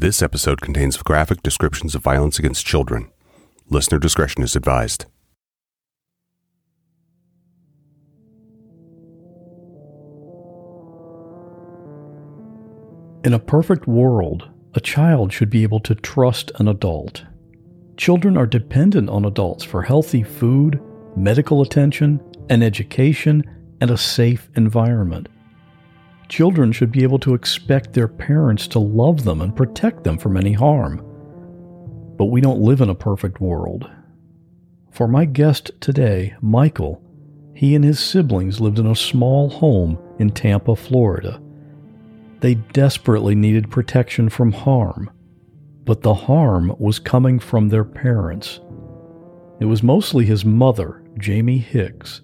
This episode contains graphic descriptions of violence against children. Listener discretion is advised. In a perfect world, a child should be able to trust an adult. Children are dependent on adults for healthy food, medical attention, an education, and a safe environment. Children should be able to expect their parents to love them and protect them from any harm. But we don't live in a perfect world. For my guest today, Michael, he and his siblings lived in a small home in Tampa, Florida. They desperately needed protection from harm, but the harm was coming from their parents. It was mostly his mother, Jamie Hicks,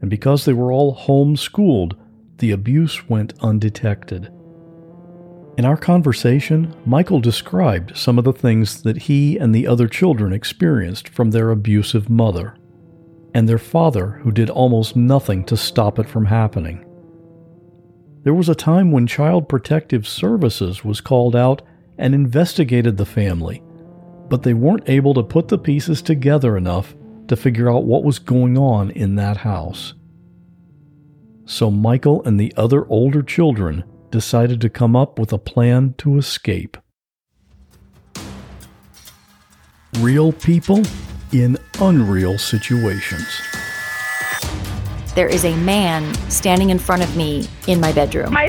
and because they were all homeschooled, the abuse went undetected. In our conversation, Michael described some of the things that he and the other children experienced from their abusive mother, and their father, who did almost nothing to stop it from happening. There was a time when Child Protective Services was called out and investigated the family, but they weren't able to put the pieces together enough to figure out what was going on in that house. So Michael and the other older children decided to come up with a plan to escape. Real people in unreal situations. There is a man standing in front of me in my bedroom. My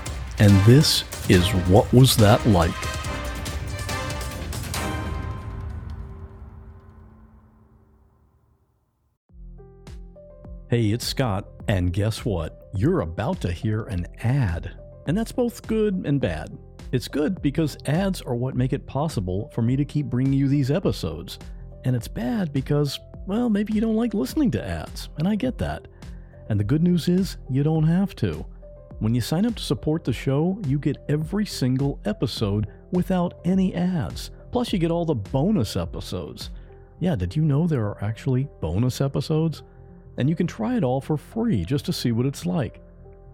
and this is What Was That Like? Hey, it's Scott, and guess what? You're about to hear an ad. And that's both good and bad. It's good because ads are what make it possible for me to keep bringing you these episodes. And it's bad because, well, maybe you don't like listening to ads, and I get that. And the good news is, you don't have to. When you sign up to support the show, you get every single episode without any ads. Plus, you get all the bonus episodes. Yeah, did you know there are actually bonus episodes? And you can try it all for free just to see what it's like.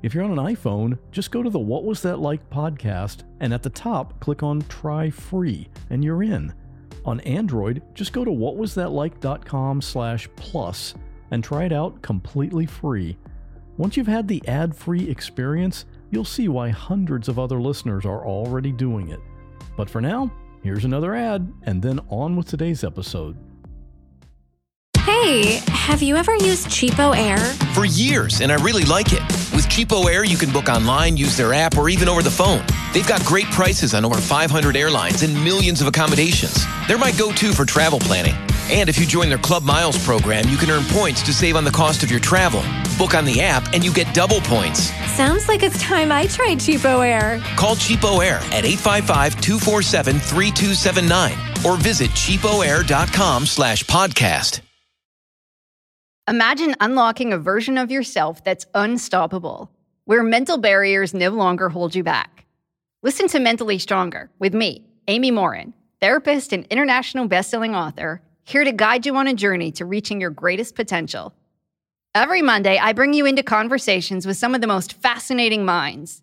If you're on an iPhone, just go to the What Was That Like podcast and at the top click on Try Free and you're in. On Android, just go to whatwasthatlike.com slash plus and try it out completely free. Once you've had the ad-free experience, you'll see why hundreds of other listeners are already doing it. But for now, here's another ad, and then on with today's episode. Hey, have you ever used CheapOair? For years, and I really like it. With CheapOair, you can book online, use their app, or even over the phone. They've got great prices on over 500 airlines and millions of accommodations. They're my go to for travel planning. And if you join their Club Miles program, you can earn points to save on the cost of your travel. Book on the app and you get double points. Sounds like it's time I tried CheapOair. Call CheapOair at 855-247-3279 or visit cheapoair.com slash podcast. Imagine unlocking a version of yourself that's unstoppable, where mental barriers no longer hold you back. Listen to Mentally Stronger with me, Amy Morin, therapist and international best-selling author, here to guide you on a journey to reaching your greatest potential. Every Monday, I bring you into conversations with some of the most fascinating minds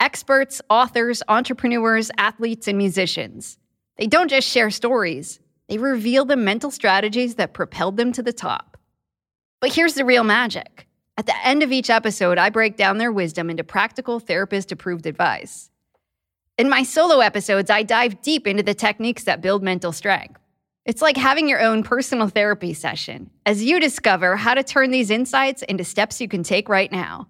experts, authors, entrepreneurs, athletes, and musicians. They don't just share stories, they reveal the mental strategies that propelled them to the top. But here's the real magic. At the end of each episode, I break down their wisdom into practical therapist approved advice. In my solo episodes, I dive deep into the techniques that build mental strength. It's like having your own personal therapy session as you discover how to turn these insights into steps you can take right now.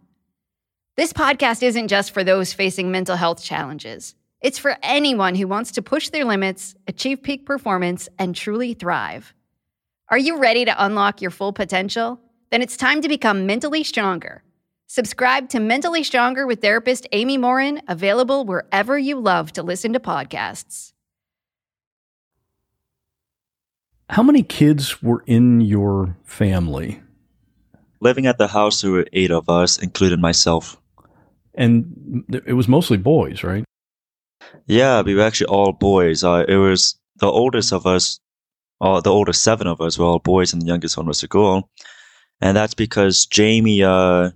This podcast isn't just for those facing mental health challenges, it's for anyone who wants to push their limits, achieve peak performance, and truly thrive. Are you ready to unlock your full potential? Then it's time to become mentally stronger. Subscribe to Mentally Stronger with therapist Amy Morin, available wherever you love to listen to podcasts. How many kids were in your family? Living at the house, there were eight of us, including myself. And it was mostly boys, right? Yeah, we were actually all boys. Uh, it was the oldest of us, uh, the oldest seven of us were all boys, and the youngest one was a girl. And that's because Jamie, uh,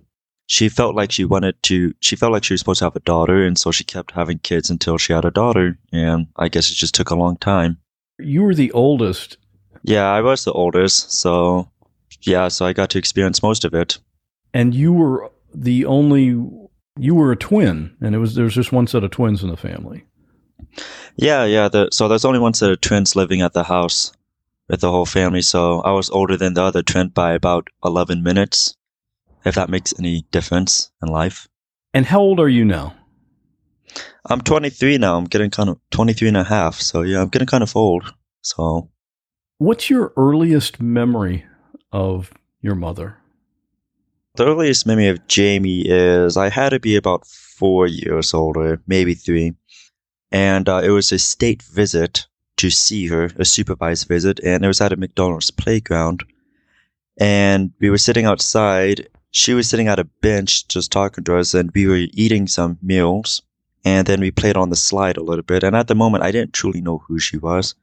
she felt like she wanted to, she felt like she was supposed to have a daughter, and so she kept having kids until she had a daughter. And I guess it just took a long time. You were the oldest. Yeah, I was the oldest. So, yeah, so I got to experience most of it. And you were the only, you were a twin, and it was, there was just one set of twins in the family. Yeah, yeah. The, so there's only one set of twins living at the house with the whole family. So I was older than the other twin by about 11 minutes, if that makes any difference in life. And how old are you now? I'm 23 now. I'm getting kind of 23 and a half. So yeah, I'm getting kind of old. So. What's your earliest memory of your mother? The earliest memory of Jamie is I had to be about four years older, maybe three. And uh, it was a state visit to see her, a supervised visit, and it was at a McDonald's playground. And we were sitting outside. She was sitting at a bench just talking to us, and we were eating some meals. And then we played on the slide a little bit. And at the moment, I didn't truly know who she was.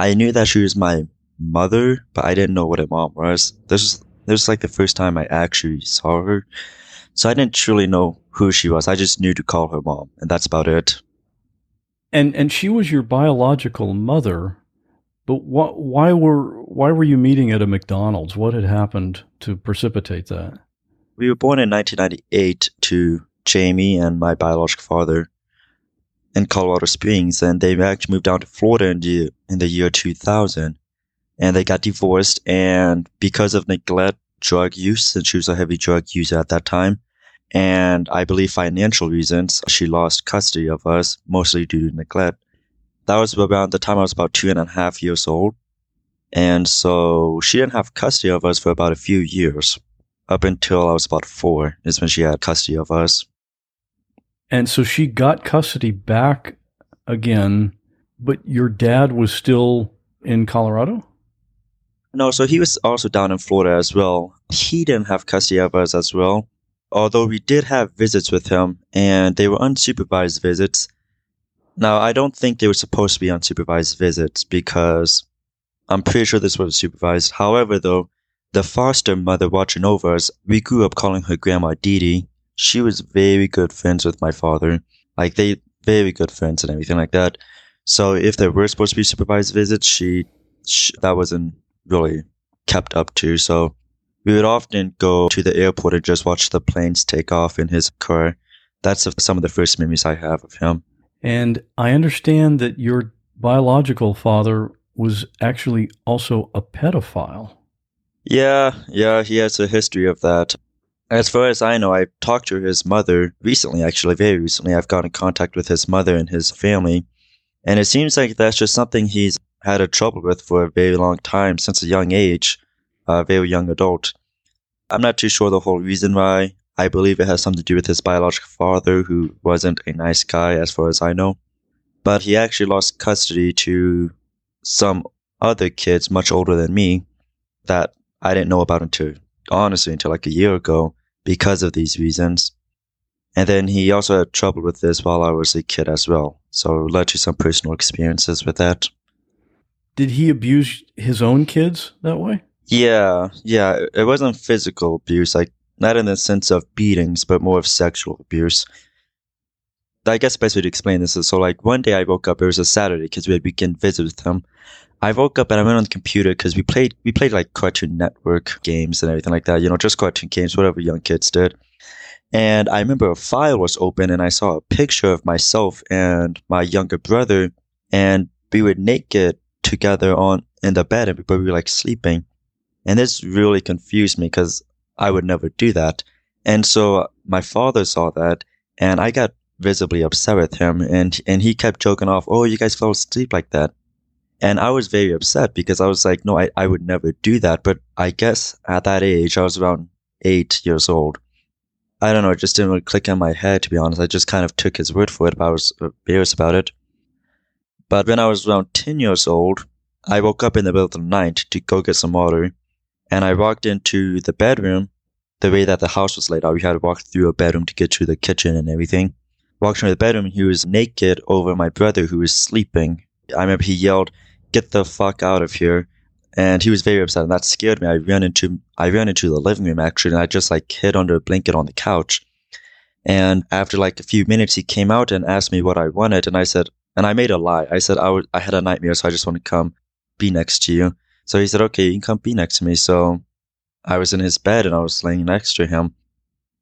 I knew that she was my mother, but I didn't know what her mom was. This was this was like the first time I actually saw her. So I didn't truly know who she was. I just knew to call her mom, and that's about it. And and she was your biological mother, but wh- why were why were you meeting at a McDonald's? What had happened to precipitate that? We were born in 1998 to Jamie and my biological father in Colorado Springs, and they actually moved down to Florida in the in the year 2000, and they got divorced. And because of neglect, drug use, and she was a heavy drug user at that time, and I believe financial reasons, she lost custody of us, mostly due to neglect. That was around the time I was about two and a half years old. And so she didn't have custody of us for about a few years. Up until I was about four is when she had custody of us. And so she got custody back again, but your dad was still in Colorado? No, so he was also down in Florida as well. He didn't have custody of us as well although we did have visits with him and they were unsupervised visits. Now, I don't think they were supposed to be unsupervised visits because I'm pretty sure this was supervised. However, though, the foster mother watching over us, we grew up calling her Grandma Dee Dee. She was very good friends with my father. Like, they, very good friends and everything like that. So if there were supposed to be supervised visits, she, she that wasn't really kept up to. So we would often go to the airport and just watch the planes take off in his car. That's some of the first memories I have of him. And I understand that your biological father was actually also a pedophile. Yeah, yeah, he has a history of that. As far as I know, I talked to his mother recently, actually, very recently. I've got in contact with his mother and his family. And it seems like that's just something he's had a trouble with for a very long time, since a young age a very young adult. I'm not too sure the whole reason why. I believe it has something to do with his biological father, who wasn't a nice guy, as far as I know. But he actually lost custody to some other kids much older than me that I didn't know about until, honestly, until like a year ago because of these reasons. And then he also had trouble with this while I was a kid as well. So it led to some personal experiences with that. Did he abuse his own kids that way? Yeah, yeah. It wasn't physical abuse, like not in the sense of beatings, but more of sexual abuse. I guess best way to explain this is so like one day I woke up. It was a Saturday because we had weekend visit with him. I woke up and I went on the computer because we played we played like Cartoon Network games and everything like that. You know, just cartoon games, whatever young kids did. And I remember a file was open and I saw a picture of myself and my younger brother, and we were naked together on in the bed, but we were like sleeping. And this really confused me because I would never do that. And so uh, my father saw that and I got visibly upset with him and, and he kept joking off, Oh, you guys fell asleep like that. And I was very upset because I was like, no, I, I would never do that. But I guess at that age, I was around eight years old. I don't know. It just didn't really click in my head, to be honest. I just kind of took his word for it, but I was uh, embarrassed about it. But when I was around 10 years old, I woke up in the middle of the night to go get some water, and I walked into the bedroom. The way that the house was laid out, we had to walk through a bedroom to get to the kitchen and everything. Walked into the bedroom, he was naked over my brother who was sleeping. I remember he yelled, "Get the fuck out of here!" and he was very upset, and that scared me. I ran into I ran into the living room actually, and I just like hid under a blanket on the couch. And after like a few minutes, he came out and asked me what I wanted, and I said, and I made a lie. I said I, w- I had a nightmare, so I just want to come be next to you. So he said, okay, you can come be next to me. So I was in his bed and I was laying next to him,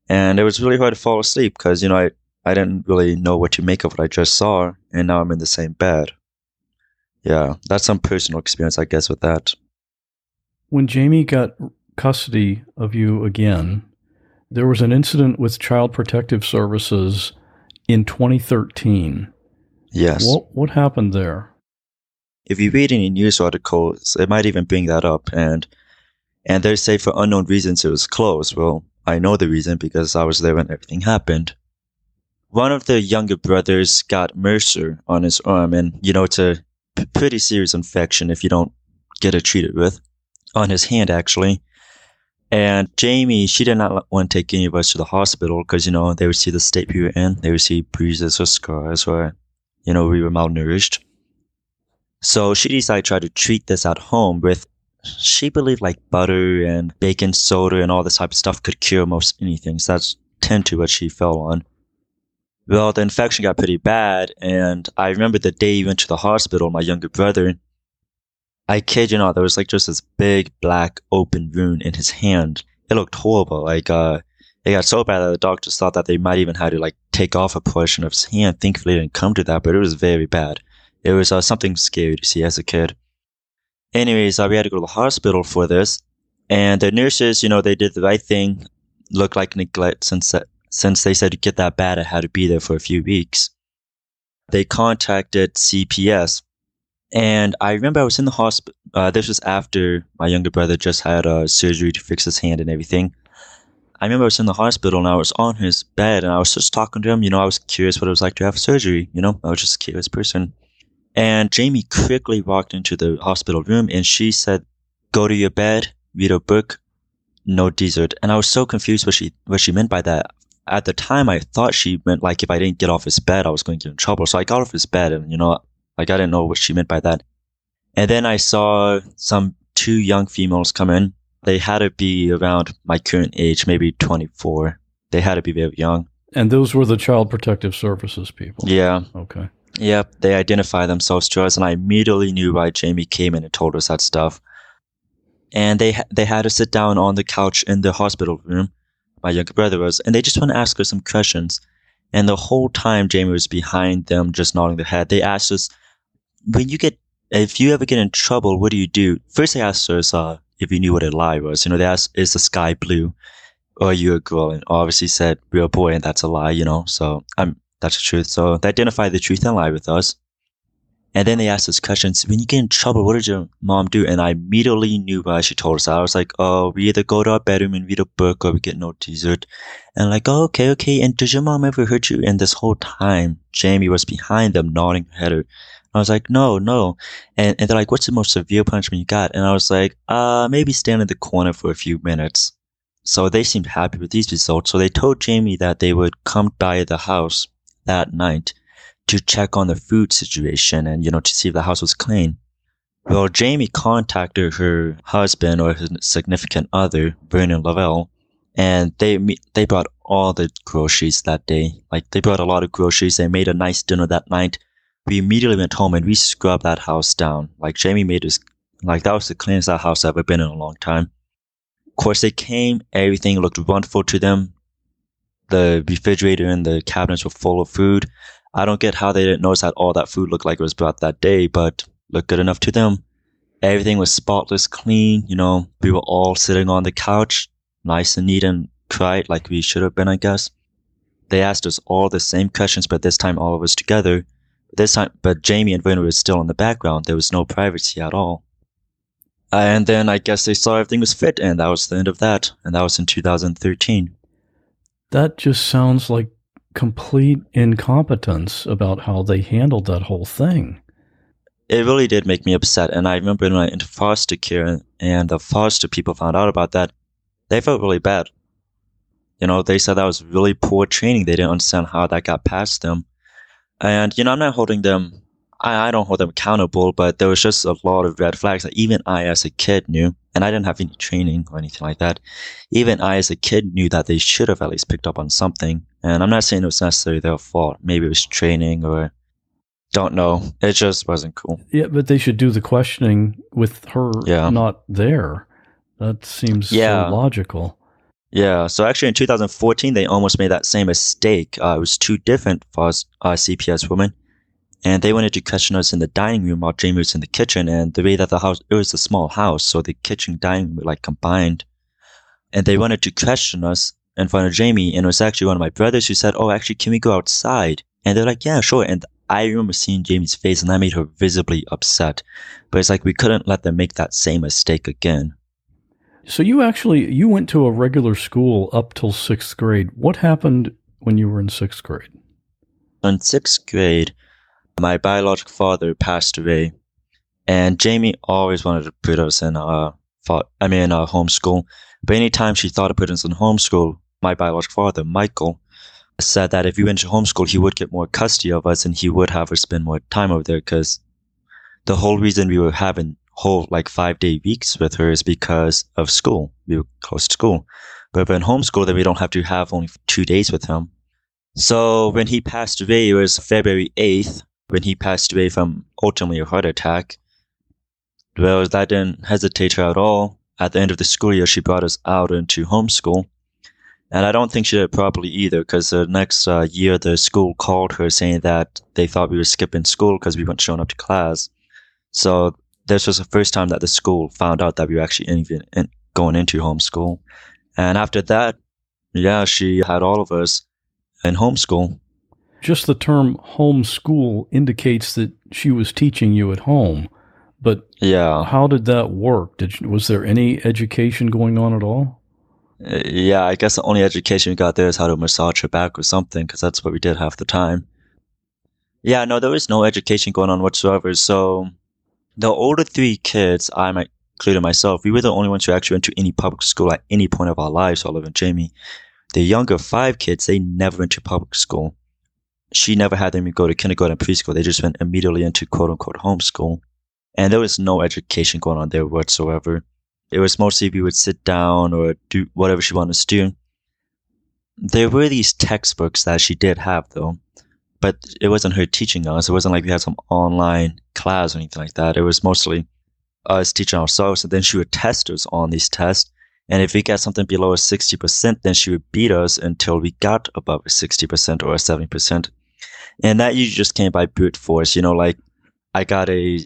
and it was really hard to fall asleep because you know I I didn't really know what to make of what I just saw, and now I'm in the same bed. Yeah, that's some personal experience, I guess, with that. When Jamie got custody of you again, there was an incident with Child Protective Services in 2013. Yes. What what happened there? If you read any news articles, it might even bring that up, and and they say for unknown reasons it was closed. Well, I know the reason because I was there when everything happened. One of the younger brothers got MRSA on his arm, and you know it's a p- pretty serious infection if you don't get it treated with. On his hand, actually. And Jamie, she did not want to take any of us to the hospital because, you know, they would see the state we were in. They would see bruises or scars or, you know, we were malnourished. So she decided to try to treat this at home with, she believed like butter and baking soda and all this type of stuff could cure most anything. So that's tend to what she fell on. Well, the infection got pretty bad. And I remember the day he went to the hospital, my younger brother, I kid you not, there was like just this big black open wound in his hand. It looked horrible. Like, uh, it got so bad that the doctors thought that they might even have to like take off a portion of his hand. Thankfully, it didn't come to that, but it was very bad. It was uh, something scary to see as a kid. Anyways, uh, we had to go to the hospital for this, and the nurses, you know, they did the right thing. Looked like neglect since since they said to get that bad, I had to be there for a few weeks. They contacted CPS, and I remember I was in the hospital. Uh, this was after my younger brother just had a uh, surgery to fix his hand and everything. I remember I was in the hospital and I was on his bed and I was just talking to him. You know, I was curious what it was like to have surgery. You know, I was just a curious person. And Jamie quickly walked into the hospital room and she said, "Go to your bed, read a book, no dessert." And I was so confused what she what she meant by that. At the time, I thought she meant like if I didn't get off his bed, I was going to get in trouble. So I got off his bed and you know, like I didn't know what she meant by that. And then I saw some two young females come in they had to be around my current age, maybe 24. They had to be very young. And those were the Child Protective Services people? Yeah. Okay. Yep. They identify themselves to us, and I immediately knew why Jamie came in and told us that stuff. And they, they had to sit down on the couch in the hospital room, my younger brother was, and they just want to ask us some questions. And the whole time, Jamie was behind them, just nodding their head. They asked us, when you get, if you ever get in trouble, what do you do? First, they asked us, uh, if you knew what a lie was. You know, they asked, is the sky blue? Or are you a girl? And obviously said, we're a boy, and that's a lie, you know? So, I'm, that's the truth. So they identify the truth and lie with us. And then they asked us questions. When you get in trouble, what did your mom do? And I immediately knew why she told us. I was like, oh, we either go to our bedroom and read a book or we get no dessert. And like, oh, okay, okay. And does your mom ever hurt you? And this whole time, Jamie was behind them, nodding her head. I was like, no, no. And, and they're like, what's the most severe punishment you got? And I was like, uh, maybe stand in the corner for a few minutes. So they seemed happy with these results. So they told Jamie that they would come by the house that night to check on the food situation and, you know, to see if the house was clean. Well, Jamie contacted her husband or his significant other, Vernon Lavelle, and they they brought all the groceries that day. Like they brought a lot of groceries. They made a nice dinner that night we immediately went home and we scrubbed that house down. Like Jamie made us, like that was the cleanest that house I've ever been in a long time. Of course, they came, everything looked wonderful to them. The refrigerator and the cabinets were full of food. I don't get how they didn't notice that all that food looked like it was brought that day, but looked good enough to them. Everything was spotless clean, you know, we were all sitting on the couch, nice and neat and quiet like we should have been, I guess. They asked us all the same questions, but this time all of us together. This time, but Jamie and Werner were still in the background. There was no privacy at all. And then I guess they saw everything was fit, and that was the end of that. And that was in 2013. That just sounds like complete incompetence about how they handled that whole thing. it really did make me upset. And I remember when I went into foster care and the foster people found out about that, they felt really bad. You know, they said that was really poor training. They didn't understand how that got past them. And, you know, I'm not holding them, I, I don't hold them accountable, but there was just a lot of red flags that even I as a kid knew, and I didn't have any training or anything like that. Even I as a kid knew that they should have at least picked up on something. And I'm not saying it was necessarily their fault. Maybe it was training or don't know. It just wasn't cool. Yeah, but they should do the questioning with her Yeah. not there. That seems Yeah. so logical. Yeah, so actually in 2014, they almost made that same mistake. Uh, it was two different uh, CPS women, and they wanted to question us in the dining room while Jamie was in the kitchen. And the way that the house, it was a small house, so the kitchen dining room were like combined. And they wanted to question us in front of Jamie, and it was actually one of my brothers who said, "Oh, actually, can we go outside?" And they're like, "Yeah, sure." And I remember seeing Jamie's face, and that made her visibly upset. But it's like we couldn't let them make that same mistake again. So you actually you went to a regular school up till sixth grade. What happened when you were in sixth grade? in sixth grade, my biological father passed away, and Jamie always wanted to put us in a, I mean, a homeschool. But anytime she thought of putting us in homeschool, my biological father, Michael, said that if we went to homeschool, he would get more custody of us and he would have us spend more time over there because the whole reason we were having whole like five day weeks with her is because of school. We were close to school. But in homeschool, then we don't have to have only two days with him. So when he passed away, it was February 8th when he passed away from ultimately a heart attack. Well, that didn't hesitate her at all. At the end of the school year, she brought us out into homeschool. And I don't think she did it properly either because the next uh, year, the school called her saying that they thought we were skipping school because we weren't showing up to class. So this was the first time that the school found out that we were actually even in, going into homeschool. And after that, yeah, she had all of us in homeschool. Just the term homeschool indicates that she was teaching you at home. But yeah, how did that work? Did was there any education going on at all? Uh, yeah, I guess the only education we got there is how to massage her back or something, because that's what we did half the time. Yeah, no, there was no education going on whatsoever. So the older three kids, I might including myself, we were the only ones who actually went to any public school at any point of our lives, Oliver and Jamie. The younger five kids, they never went to public school. She never had them go to kindergarten and preschool. They just went immediately into quote unquote homeschool. And there was no education going on there whatsoever. It was mostly we would sit down or do whatever she wanted us to do. There were these textbooks that she did have though, but it wasn't her teaching us. It wasn't like we had some online class or anything like that. It was mostly us teaching ourselves, and then she would test us on these tests. And if we got something below a 60%, then she would beat us until we got above a 60% or a 70%. And that usually just came by brute force. You know, like I got a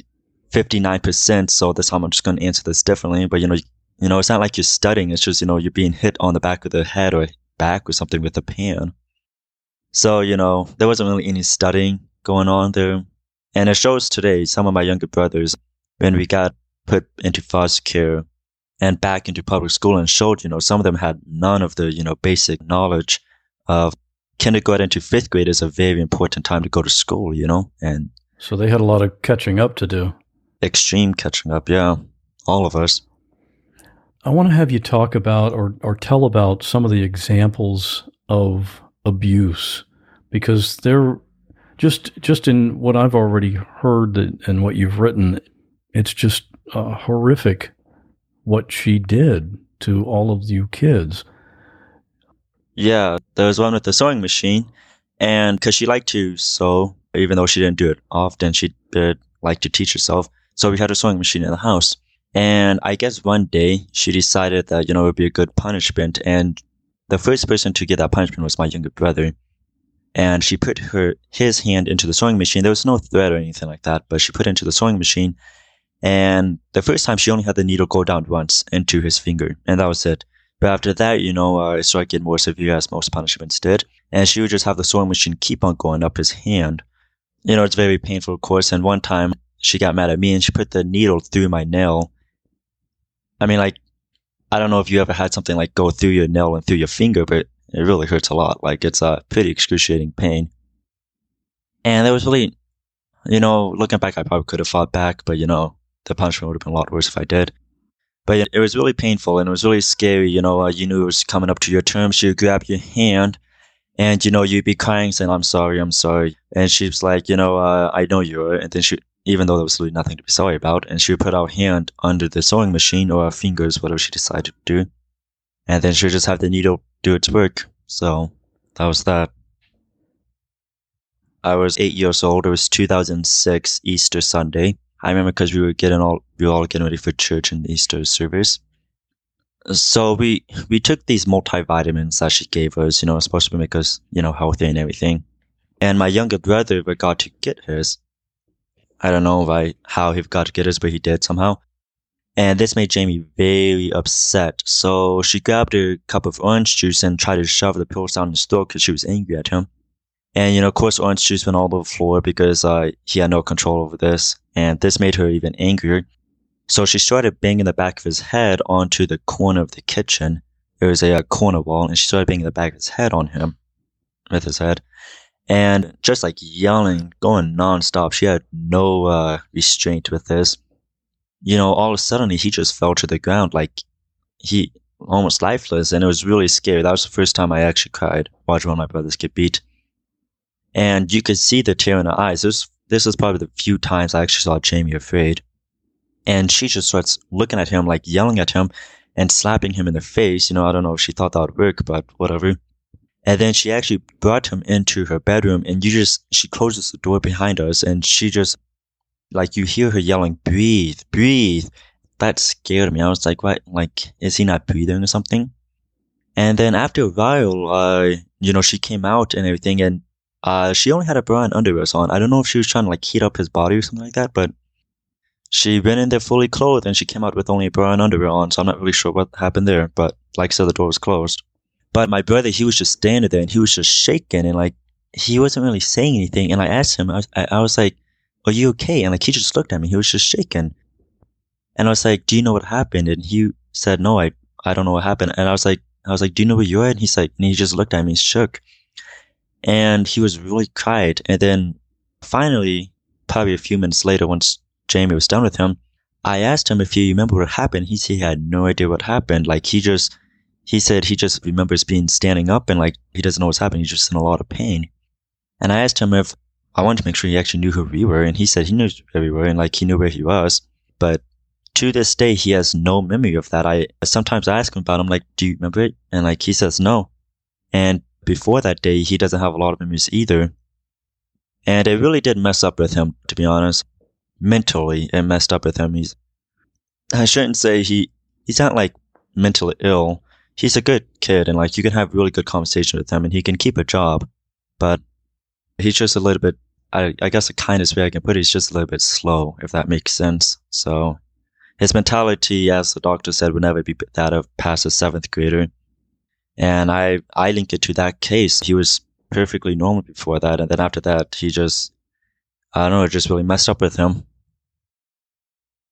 59%, so this time I'm just going to answer this differently. But, you know, you know, it's not like you're studying. It's just, you know, you're being hit on the back of the head or back or something with a pan. So, you know, there wasn't really any studying going on there. And it shows today, some of my younger brothers, when we got put into foster care and back into public school and showed, you know, some of them had none of the, you know, basic knowledge of kindergarten to fifth grade is a very important time to go to school, you know, and so they had a lot of catching up to do. Extreme catching up, yeah. All of us. I want to have you talk about or, or tell about some of the examples of abuse because they're just just in what I've already heard and what you've written, it's just uh, horrific what she did to all of you kids. Yeah, there was one with the sewing machine, and because she liked to sew, even though she didn't do it often, she did like to teach herself. So we had a sewing machine in the house. And I guess one day she decided that, you know, it would be a good punishment. And the first person to get that punishment was my younger brother. And she put her, his hand into the sewing machine. There was no thread or anything like that, but she put it into the sewing machine. And the first time she only had the needle go down once into his finger. And that was it. But after that, you know, uh, it started getting more severe as most punishments did. And she would just have the sewing machine keep on going up his hand. You know, it's very painful, of course. And one time she got mad at me and she put the needle through my nail. I mean, like, I don't know if you ever had something like go through your nail and through your finger, but it really hurts a lot. Like, it's a pretty excruciating pain. And there was really, you know, looking back, I probably could have fought back, but you know, the punishment would have been a lot worse if I did. But it was really painful and it was really scary. You know, uh, you knew it was coming up to your term. She would grab your hand and, you know, you'd be crying saying, I'm sorry, I'm sorry. And she was like, you know, uh, I know you are. And then she, even though there was really nothing to be sorry about, and she would put our hand under the sewing machine or our fingers, whatever she decided to do. And then she would just have the needle do its work. So that was that. I was eight years old. It was 2006 Easter Sunday. I remember because we were getting all we were all getting ready for church and Easter service. So we we took these multivitamins that she gave us. You know, supposed to make us you know healthy and everything. And my younger brother got to get his. I don't know why how he got to get his, but he did somehow. And this made Jamie very upset. So she grabbed a cup of orange juice and tried to shove the pills down his throat because she was angry at him. And, you know, of course, orange juice went all over the floor because uh, he had no control over this. And this made her even angrier. So she started banging the back of his head onto the corner of the kitchen. There was a, a corner wall, and she started banging the back of his head on him with his head. And just like yelling, going nonstop. She had no uh, restraint with this. You know, all of a sudden, he just fell to the ground like he almost lifeless. And it was really scary. That was the first time I actually cried watching one of my brothers get beat and you could see the tear in her eyes. This this is probably the few times I actually saw Jamie afraid. And she just starts looking at him, like yelling at him and slapping him in the face. You know, I don't know if she thought that would work, but whatever. And then she actually brought him into her bedroom and you just, she closes the door behind us and she just, like, you hear her yelling, breathe, breathe. That scared me. I was like, what? Like, is he not breathing or something? And then after a while, uh, you know, she came out and everything and uh, she only had a bra and underwear on. I don't know if she was trying to like heat up his body or something like that, but she went in there fully clothed and she came out with only a bra and underwear on. So I'm not really sure what happened there, but like I said, the door was closed. But my brother, he was just standing there and he was just shaking and like he wasn't really saying anything. And I asked him, I was, I, I was like, "Are you okay?" And like he just looked at me. He was just shaking. And I was like, "Do you know what happened?" And he said, "No, I I don't know what happened." And I was like, I was like, "Do you know where you're at?" And he's like, and he just looked at me, shook and he was really quiet. And then finally, probably a few minutes later, once Jamie was done with him, I asked him if he remembered what happened. He said he had no idea what happened. Like he just, he said he just remembers being standing up and like he doesn't know what's happening. He's just in a lot of pain. And I asked him if I wanted to make sure he actually knew who we were, and he said he knew everywhere and like he knew where he was. But to this day, he has no memory of that. I sometimes I ask him about. It. I'm like, "Do you remember it?" And like he says no. And before that day, he doesn't have a lot of memories either. And it really did mess up with him, to be honest. Mentally, it messed up with him. He's, I shouldn't say he, he's not like mentally ill. He's a good kid and like you can have really good conversation with him and he can keep a job. But he's just a little bit, I, I guess the kindest way I can put it is just a little bit slow, if that makes sense. So his mentality, as the doctor said, would never be that of past a seventh grader. And I, I link it to that case. He was perfectly normal before that. And then after that, he just, I don't know, just really messed up with him.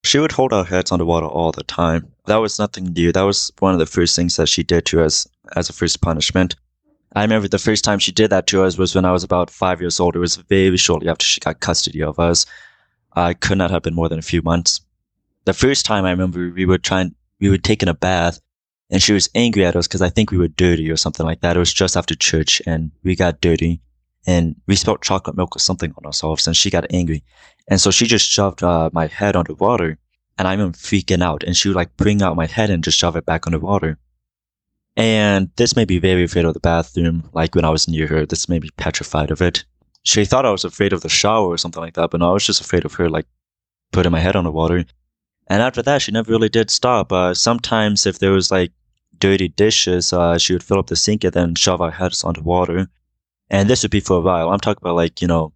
She would hold our heads underwater all the time. That was nothing new. That was one of the first things that she did to us as a first punishment. I remember the first time she did that to us was when I was about five years old. It was very shortly after she got custody of us. I could not have been more than a few months. The first time I remember we were trying, we were taking a bath and she was angry at us because I think we were dirty or something like that. It was just after church and we got dirty and we spilled chocolate milk or something on ourselves and she got angry. And so she just shoved uh, my head underwater and I am freaking out and she would like bring out my head and just shove it back underwater. And this made me very afraid of the bathroom. Like when I was near her, this made me petrified of it. She thought I was afraid of the shower or something like that, but no, I was just afraid of her like putting my head underwater. And after that, she never really did stop. Uh, sometimes if there was like dirty dishes, uh, she would fill up the sink and then shove our heads onto water. And this would be for a while. I'm talking about like, you know,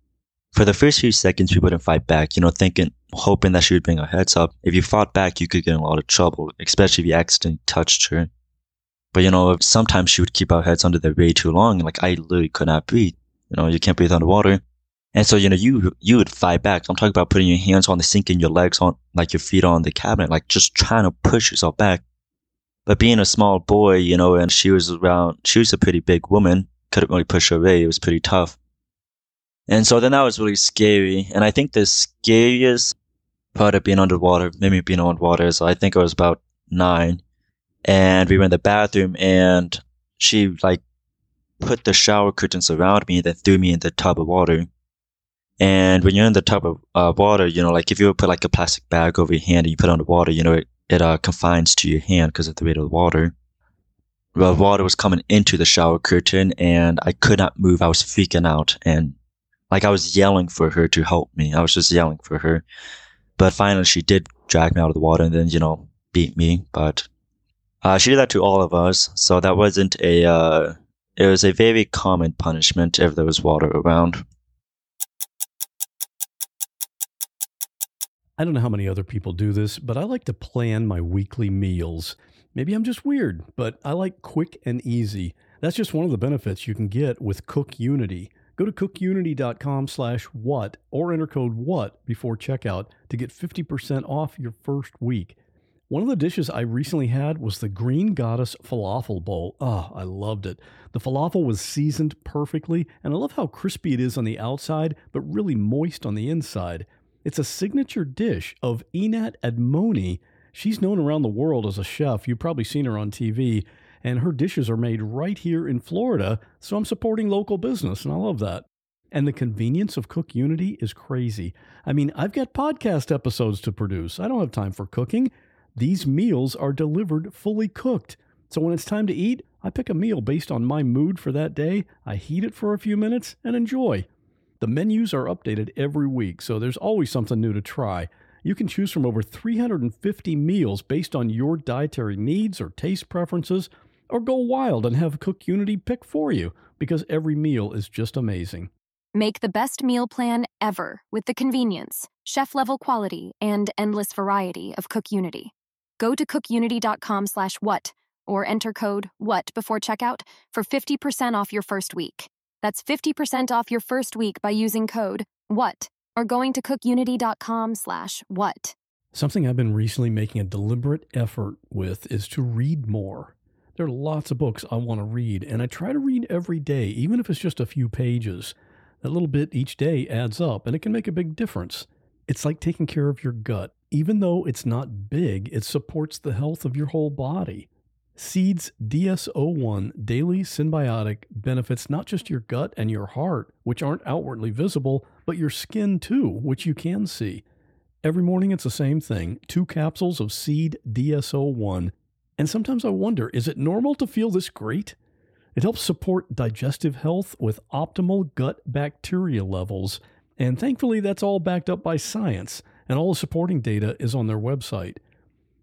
for the first few seconds, we wouldn't fight back, you know, thinking, hoping that she would bring our heads up. If you fought back, you could get in a lot of trouble, especially if you accidentally touched her. But, you know, sometimes she would keep our heads under there way too long. Like, I literally could not breathe. You know, you can't breathe underwater. And so, you know, you, you would fight back. I'm talking about putting your hands on the sink and your legs on, like your feet on the cabinet, like just trying to push yourself back. But being a small boy, you know, and she was around, she was a pretty big woman, couldn't really push her away. It was pretty tough. And so then that was really scary. And I think the scariest part of being underwater, maybe being underwater, is I think I was about nine. And we were in the bathroom and she like put the shower curtains around me, and then threw me in the tub of water. And when you're in the tub of uh, water, you know, like if you put like a plastic bag over your hand and you put it on the water, you know, it, it uh, confines to your hand because of the weight of the water. The water was coming into the shower curtain and I could not move. I was freaking out and like I was yelling for her to help me. I was just yelling for her. But finally she did drag me out of the water and then, you know, beat me. But uh, she did that to all of us. So that wasn't a, uh, it was a very common punishment if there was water around. I don't know how many other people do this, but I like to plan my weekly meals. Maybe I'm just weird, but I like quick and easy. That's just one of the benefits you can get with CookUnity. Go to cookunity.com slash what or enter code what before checkout to get 50% off your first week. One of the dishes I recently had was the Green Goddess Falafel Bowl. Oh, I loved it. The falafel was seasoned perfectly, and I love how crispy it is on the outside, but really moist on the inside. It's a signature dish of Einat Admony. She's known around the world as a chef. You've probably seen her on TV, and her dishes are made right here in Florida, so I'm supporting local business, and I love that. And the convenience of CookUnity is crazy. I mean, I've got podcast episodes to produce. I don't have time for cooking. These meals are delivered fully cooked. So when it's time to eat, I pick a meal based on my mood for that day, I heat it for a few minutes, and enjoy. The menus are updated every week, so there's always something new to try. You can choose from over 350 meals based on your dietary needs or taste preferences, or go wild and have CookUnity pick for you because every meal is just amazing. Make the best meal plan ever with the convenience, chef level quality, and endless variety of CookUnity. Go to cookunity.com slash what or enter code WHAT before checkout for 50% off your first week. That's 50% off your first week by using code WHAT or going to cookunity.com slash what. Something I've been recently making a deliberate effort with is to read more. There are lots of books I want to read, and I try to read every day, even if it's just a few pages. That little bit each day adds up, and it can make a big difference. It's like taking care of your gut. Even though it's not big, it supports the health of your whole body. Seeds DS01 Daily Synbiotic benefits not just your gut and your heart, which aren't outwardly visible, but your skin too, which you can see. Every morning it's the same thing two capsules of Seed DS01. And sometimes I wonder is it normal to feel this great? It helps support digestive health with optimal gut bacteria levels. And thankfully, that's all backed up by science, and all the supporting data is on their website.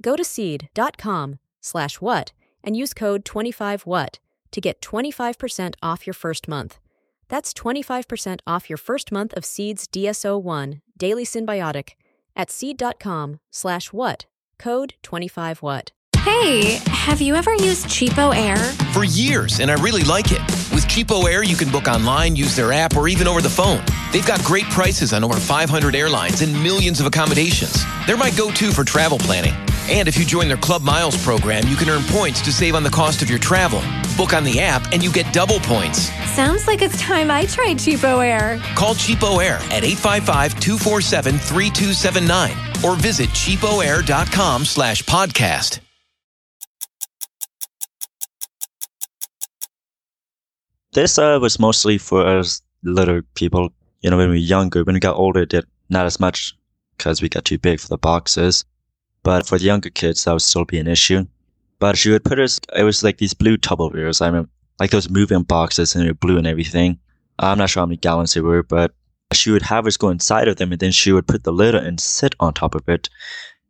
Go to seed.com slash what and use code 25what to get 25% off your first month. That's 25% off your first month of Seeds DS01 Daily Synbiotic at seed.com slash what, code 25what. Hey, have you ever used CheapOair? For years, and I really like it. With CheapOair, you can book online, use their app, or even over the phone. They've got great prices on over 500 airlines and millions of accommodations. They're my go to for travel planning. And if you join their Club Miles program, you can earn points to save on the cost of your travel. Book on the app and you get double points. Sounds like it's time I tried CheapOair. Call CheapOair at 855-247-3279 or visit cheapoair.com slash podcast. This uh, was mostly for us little people. You know, when we were younger, when we got older, it did not as much because we got too big for the boxes. But for the younger kids, that would still be an issue. But she would put us, it was like these blue Tupperwares. I remember, like those moving boxes and they were blue and everything. I'm not sure how many gallons they were, but she would have us go inside of them and then she would put the lid and sit on top of it.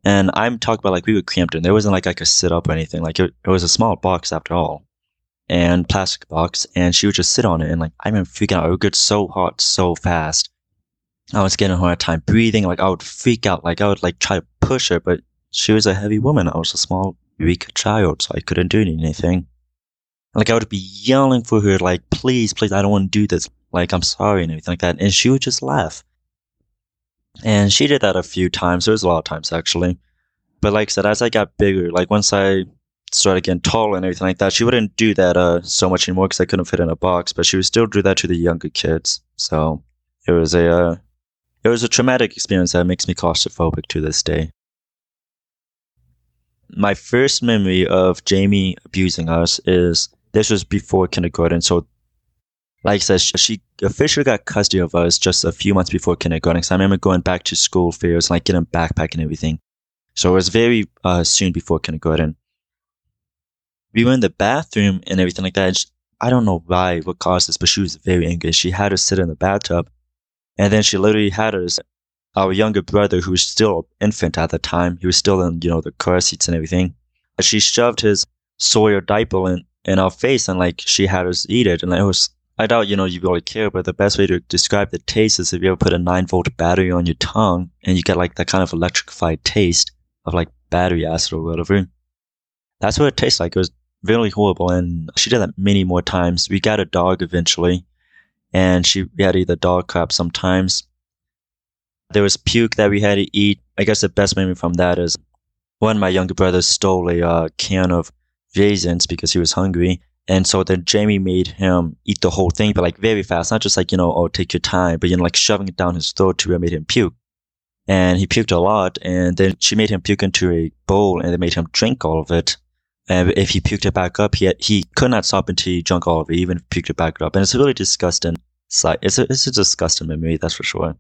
And I'm talking about like we were cramped in. There wasn't like I could sit up or anything. Like it, it was a small box after all and plastic box. And she would just sit on it. And like, I remember freaking out. It would get so hot so fast. I was getting a hard time breathing. Like I would freak out. Like I would like try to push her, but she was a heavy woman. I was a small, weak child, so I couldn't do anything. Like I would be yelling for her, like, please, please, I don't want to do this. Like, I'm sorry and everything like that. And she would just laugh. And she did that a few times. There was a lot of times actually. But like I said, as I got bigger, like once I started getting taller and everything like that, she wouldn't do that uh, so much anymore because I couldn't fit in a box. But she would still do that to the younger kids. So it was a uh, it was a traumatic experience that makes me claustrophobic to this day. My first memory of Jamie abusing us is this was before kindergarten. So, like I said, she officially got custody of us just a few months before kindergarten. So I remember going back to school fairs, like getting a backpack and everything. So it was very uh, soon before kindergarten. We were in the bathroom and everything like that. I don't know why, what caused this, but she was very angry. She had us sit in the bathtub. And then she literally had us, our younger brother, who was still an infant at the time, he was still in, you know, the car seats and everything. She shoved his Sawyer diaper in, in our face and like she had us eat it. And it was, I doubt, you know, you really care, but the best way to describe the taste is if you ever put a nine volt battery on your tongue and you get like that kind of electrified taste of like battery acid or whatever. That's what it tastes like. It was really horrible. And she did that many more times. We got a dog eventually and she we had the dog crap sometimes. There was puke that we had to eat. I guess the best memory from that is of my younger brother stole a uh, can of raisins because he was hungry. And so then Jamie made him eat the whole thing, but like very fast, not just like, you know, oh, take your time, but, you know, like shoving it down his throat to where it made him puke. And he puked a lot. And then she made him puke into a bowl and they made him drink all of it. And if he puked it back up, he had, he could not stop until he drank all of it, even if he puked it back up. And it's a really disgusting sight. It's a, it's a disgusting memory, that's for sure.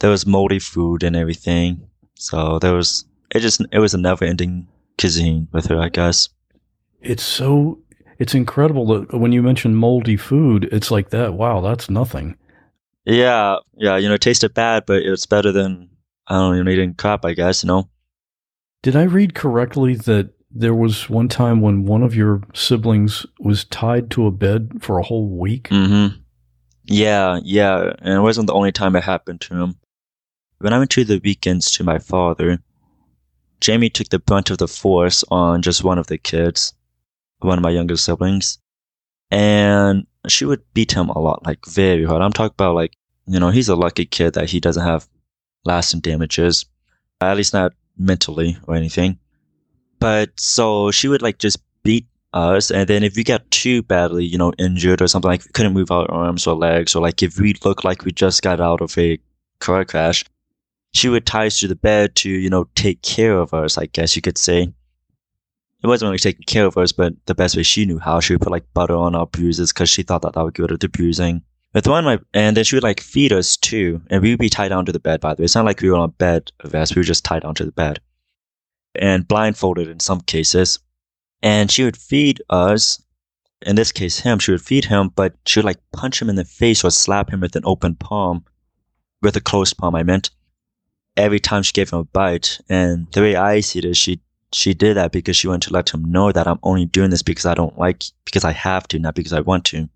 There was moldy food and everything. So there was, it just, it was a never ending cuisine with her, I guess. It's so, it's incredible that when you mention moldy food, it's like that. Wow, that's nothing. Yeah. Yeah. You know, it tasted bad, but it's better than, I don't know, eating crap, I guess, you know? Did I read correctly that there was one time when one of your siblings was tied to a bed for a whole week. Mm-hmm. Yeah, yeah, and it wasn't the only time it happened to him. When I went to the weekends to my father, Jamie took the brunt of the force on just one of the kids, one of my younger siblings, and she would beat him a lot, like very hard. I'm talking about like, you know, he's a lucky kid that he doesn't have lasting damages, at least not mentally or anything. But so she would like just beat us, and then if we got too badly, you know, injured or something like couldn't move our arms or legs, or like if we looked like we just got out of a car crash, she would tie us to the bed to, you know, take care of us, I guess you could say. It wasn't really taking care of us, but the best way she knew how, she would put like butter on our bruises because she thought that that would get rid of the bruising. With one, my, and then she would like feed us too, and we would be tied down to the bed, by the way. It's not like we were on a bed vest, we were just tied down to the bed and blindfolded in some cases. And she would feed us, in this case him, she would feed him, but she would like punch him in the face or slap him with an open palm, with a closed palm, I meant, every time she gave him a bite. And the way I see it she she did that because she wanted to let him know that I'm only doing this because I don't like, because I have to, not because I want to.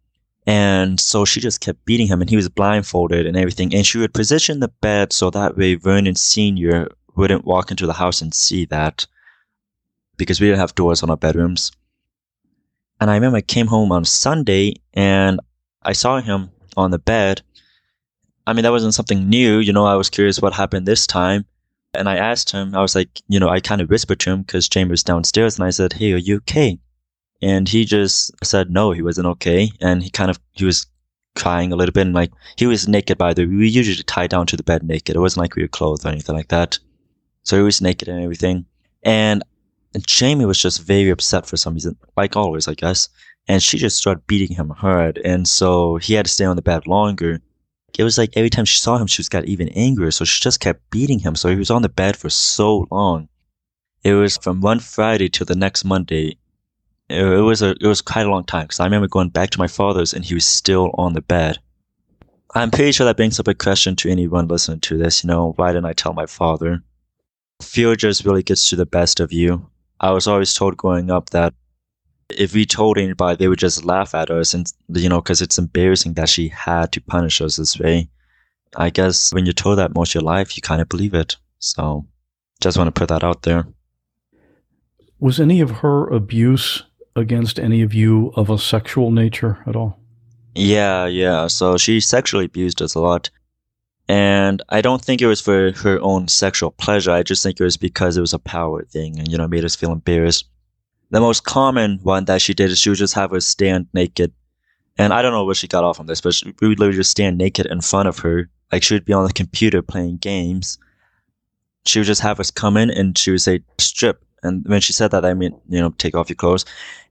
And so she just kept beating him and he was blindfolded and everything. And she would position the bed so that way Vernon Sr wouldn't walk into the house and see that because we didn't have doors on our bedrooms. And I remember I came home on Sunday and I saw him on the bed. I mean, that wasn't something new. You know, I was curious what happened this time. And I asked him, I was like, you know, I kind of whispered to him because Chambers downstairs and I said, Hey, are you okay? And he just said, no, he wasn't okay. And he kind of, he was crying a little bit and like, he was naked by the way. We usually tie down to the bed naked. It wasn't like we were clothed or anything like that. So he was naked and everything. And Jamie was just very upset for some reason, like always, I guess. And she just started beating him hard. And so he had to stay on the bed longer. It was like every time she saw him, she was got even angrier. So she just kept beating him. So he was on the bed for so long. It was from one Friday to the next Monday. It, it was a, it was quite a long time because I remember going back to my father's and he was still on the bed. I'm pretty sure that brings up a question to anyone listening to this. You know, why didn't I tell my father? fear just really gets to the best of you. I was always told growing up that if we told anybody, they would just laugh at us, and you know, because it's embarrassing that she had to punish us this way. I guess when you're told that most of your life, you kind of believe it. So just want to put that out there. Was any of her abuse against any of you of a sexual nature at all? Yeah, yeah. So she sexually abused us a lot. And I don't think it was for her own sexual pleasure. I just think it was because it was a power thing and, you know, made us feel embarrassed. The most common one that she did is she would just have us stand naked. And I don't know where she got off on this, but she, we would literally just stand naked in front of her. Like she would be on the computer playing games. She would just have us come in and she would say, strip. And when she said that, I mean, you know, take off your clothes.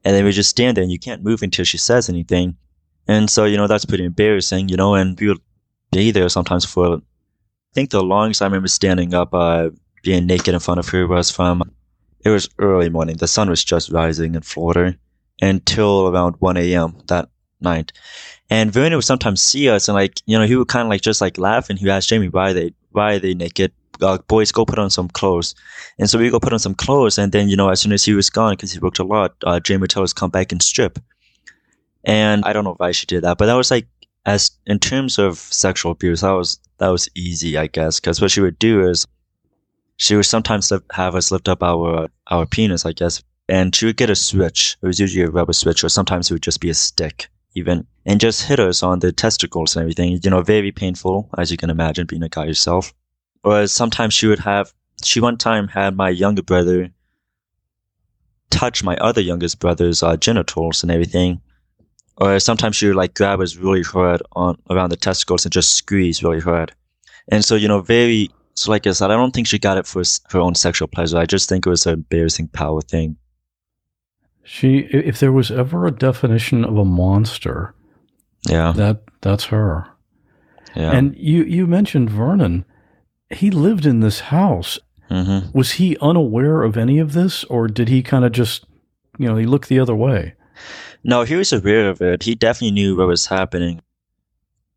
And then we just stand there and you can't move until she says anything. And so, you know, that's pretty embarrassing, you know, and we would be there sometimes for, I think the longest I remember standing up, uh, being naked in front of her was from, it was early morning. The sun was just rising in Florida until around 1 a.m. that night. And Vernon would sometimes see us and like, you know, he would kind of like just like laugh and he would ask Jamie, why they, why are they naked? Uh, boys, go put on some clothes. And so we go put on some clothes. And then, you know, as soon as he was gone, because he worked a lot, uh, Jamie would tell us come back and strip. And I don't know why she did that, but that was like, as in terms of sexual abuse, that was, that was easy, I guess. Cause what she would do is she would sometimes have us lift up our, our penis, I guess. And she would get a switch. It was usually a rubber switch, or sometimes it would just be a stick even, and just hit us on the testicles and everything. You know, very painful, as you can imagine, being a guy yourself. Or sometimes she would have, she one time had my younger brother touch my other youngest brother's uh, genitals and everything. Or sometimes she would like grab us really hard on around the testicles and just squeeze really hard. And so, you know, very, so like I said, I don't think she got it for her own sexual pleasure. I just think it was an embarrassing power thing. She, if there was ever a definition of a monster, yeah, that that's her. Yeah. And you you mentioned Vernon. He lived in this house. Mm-hmm. Was he unaware of any of this, or did he kind of just, you know, he looked the other way? No, he was aware of it. He definitely knew what was happening.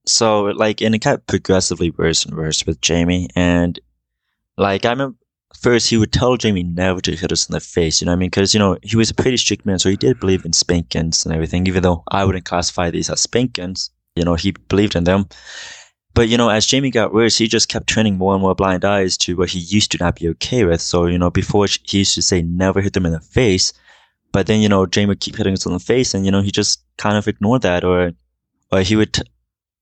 So, like, and it got progressively worse and worse with Jamie. And, like, I remember first he would tell Jamie never to hit us in the face, you know I mean? Because, you know, he was a pretty strict man, so he did believe in spankings and everything, even though I wouldn't classify these as spankings. You know, he believed in them. But, you know, as Jamie got worse, he just kept turning more and more blind eyes to what he used to not be okay with. So, you know, before he used to say never hit them in the face. But then, you know, Jamie would keep hitting us in the face and, you know, he just kind of ignored that or, or he would, t-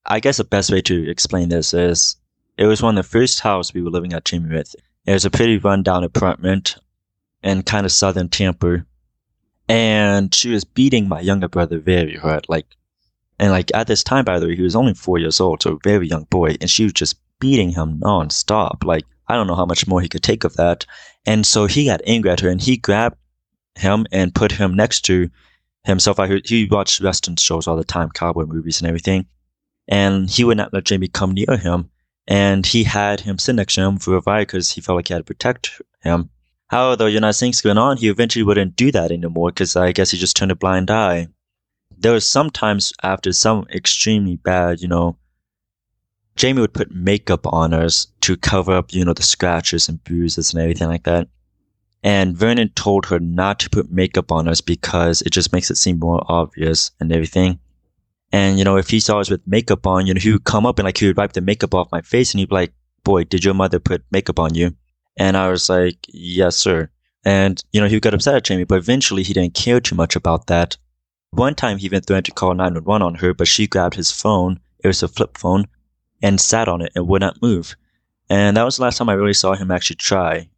I guess the best way to explain this is it was one of the first house we were living at Jamie with. It was a pretty rundown apartment in kind of southern Tampa. And she was beating my younger brother very hard. Like, and like at this time, by the way, he was only four years old, so a very young boy. And she was just beating him nonstop. Like, I don't know how much more he could take of that. And so he got angry at her and he grabbed him and put him next to himself. I heard he watched Western shows all the time, cowboy movies and everything. And he would not let Jamie come near him and he had him sit next to him for a while because he felt like he had to protect him. However, you know, things going on, he eventually wouldn't do that anymore because I guess he just turned a blind eye. There was sometimes after some extremely bad, you know, Jamie would put makeup on us to cover up, you know, the scratches and bruises and everything like that. And Vernon told her not to put makeup on us because it just makes it seem more obvious and everything. And, you know, if he saw us with makeup on, you know, he would come up and like he would wipe the makeup off my face and he'd be like, boy, did your mother put makeup on you? And I was like, yes, sir. And, you know, he got upset at Jamie, but eventually he didn't care too much about that. One time he even threatened to call 911 on her, but she grabbed his phone. It was a flip phone and sat on it and would not move. And that was the last time I really saw him actually try.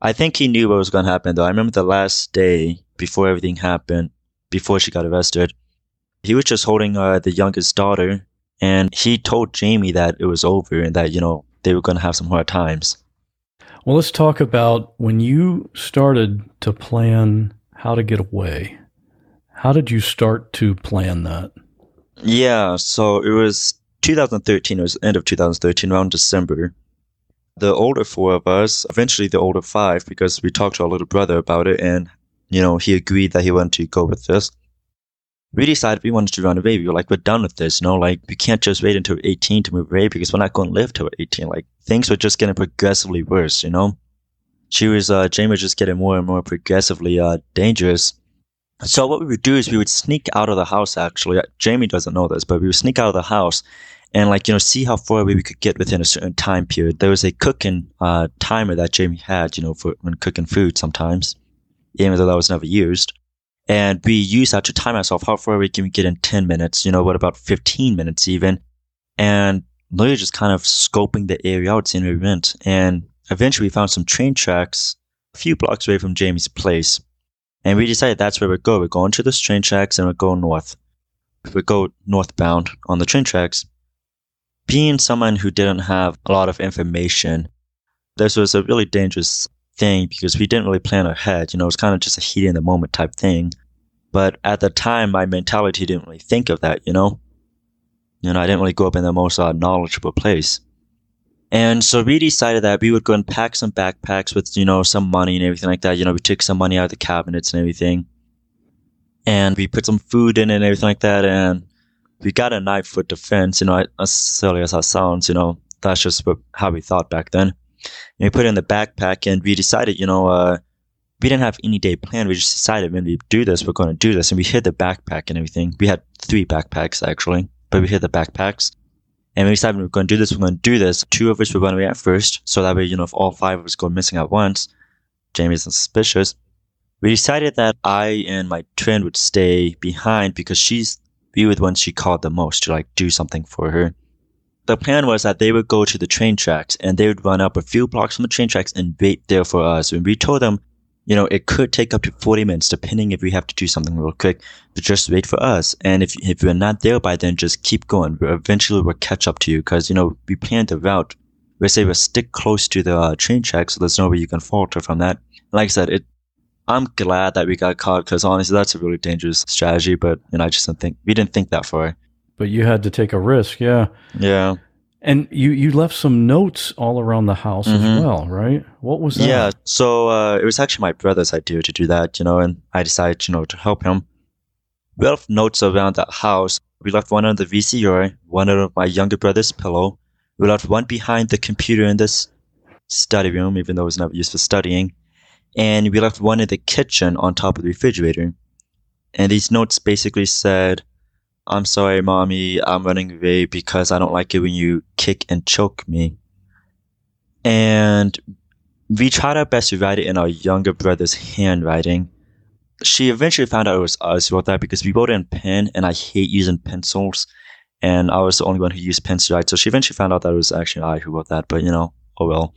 I think he knew what was going to happen though. I remember the last day before everything happened, before she got arrested, he was just holding uh, the youngest daughter and he told Jamie that it was over and that, you know, they were going to have some hard times. Well, let's talk about when you started to plan how to get away. How did you start to plan that? Yeah, so it was 2013, it was end of 2013, around December. The older four of us, eventually the older five, because we talked to our little brother about it and, you know, he agreed that he wanted to go with this we decided we wanted to run away. We were like, we're done with this, you know, like we can't just wait until 18 to move away because we're not going to live till 18. Like things were just getting progressively worse, you know. She was, uh, Jamie was just getting more and more progressively, uh, dangerous. So what we would do is we would sneak out of the house, actually. Jamie doesn't know this, but we would sneak out of the house and like you know see how far away we could get within a certain time period. There was a cooking uh, timer that Jamie had, you know, for when cooking food sometimes, even though that was never used. And we used that to time ourselves. How far we can get in 10 minutes? You know, what about 15 minutes even? And literally just kind of scoping the area out, seeing where we went. And eventually we found some train tracks a few blocks away from Jamie's place. And we decided that's where we'd go. We're going to those train tracks and we'd go north. We'd go northbound on the train tracks. Being someone who didn't have a lot of information, this was a really dangerous thing because we didn't really plan ahead. You know, it was kind of just a heat in the moment type thing. But at the time, my mentality didn't really think of that, you know? You know, I didn't really grow up in the most uh, knowledgeable place. And so we decided that we would go and pack some backpacks with, you know, some money and everything like that. You know, we took some money out of the cabinets and everything. And we put some food in and everything like that. And we got a knife for defense, you know, as silly as that sounds, you know, that's just what, how we thought back then. And we put it in the backpack and we decided, you know, uh, we didn't have any day planned. We just decided when we do this, we're going to do this. And we hid the backpack and everything. We had three backpacks actually, but we hid the backpacks. And we decided we're going to do this, we're going to do this. Two of us were going to be at first. So that way, you know, if all five of us go missing at once, Jamie's suspicious. We decided that I and my twin would stay behind because she's, we were the ones she called the most to like do something for her the plan was that they would go to the train tracks and they would run up a few blocks from the train tracks and wait there for us. And we told them, you know, it could take up to 40 minutes depending if we have to do something real quick, but just wait for us. And if, if we're not there by then, just keep going. Eventually we'll catch up to you because, you know, we planned the route. We say we'll stick close to the uh, train tracks so there's no way you can falter from that. Like I said, it, I'm glad that we got caught because honestly, that's a really dangerous strategy, but, you know, I just didn't think, we didn't think that far. But you had to take a risk, yeah. Yeah. And you, you left some notes all around the house mm-hmm. as well, right? What was that? Yeah, so uh, it was actually my brother's idea to do that, you know, and I decided, you know, to help him. We left notes around that house. We left one on the VCR, one on my younger brother's pillow. We left one behind the computer in this study room, even though it was never used for studying. And we left one in the kitchen on top of the refrigerator. And these notes basically said, I'm sorry, mommy, I'm running away because I don't like it when you kick and choke me. And we tried our best to write it in our younger brother's handwriting. She eventually found out it was us who wrote that because we wrote in pen and I hate using pencils. And I was the only one who used pens to write. So she eventually found out that it was actually I who wrote that, but you know, oh well.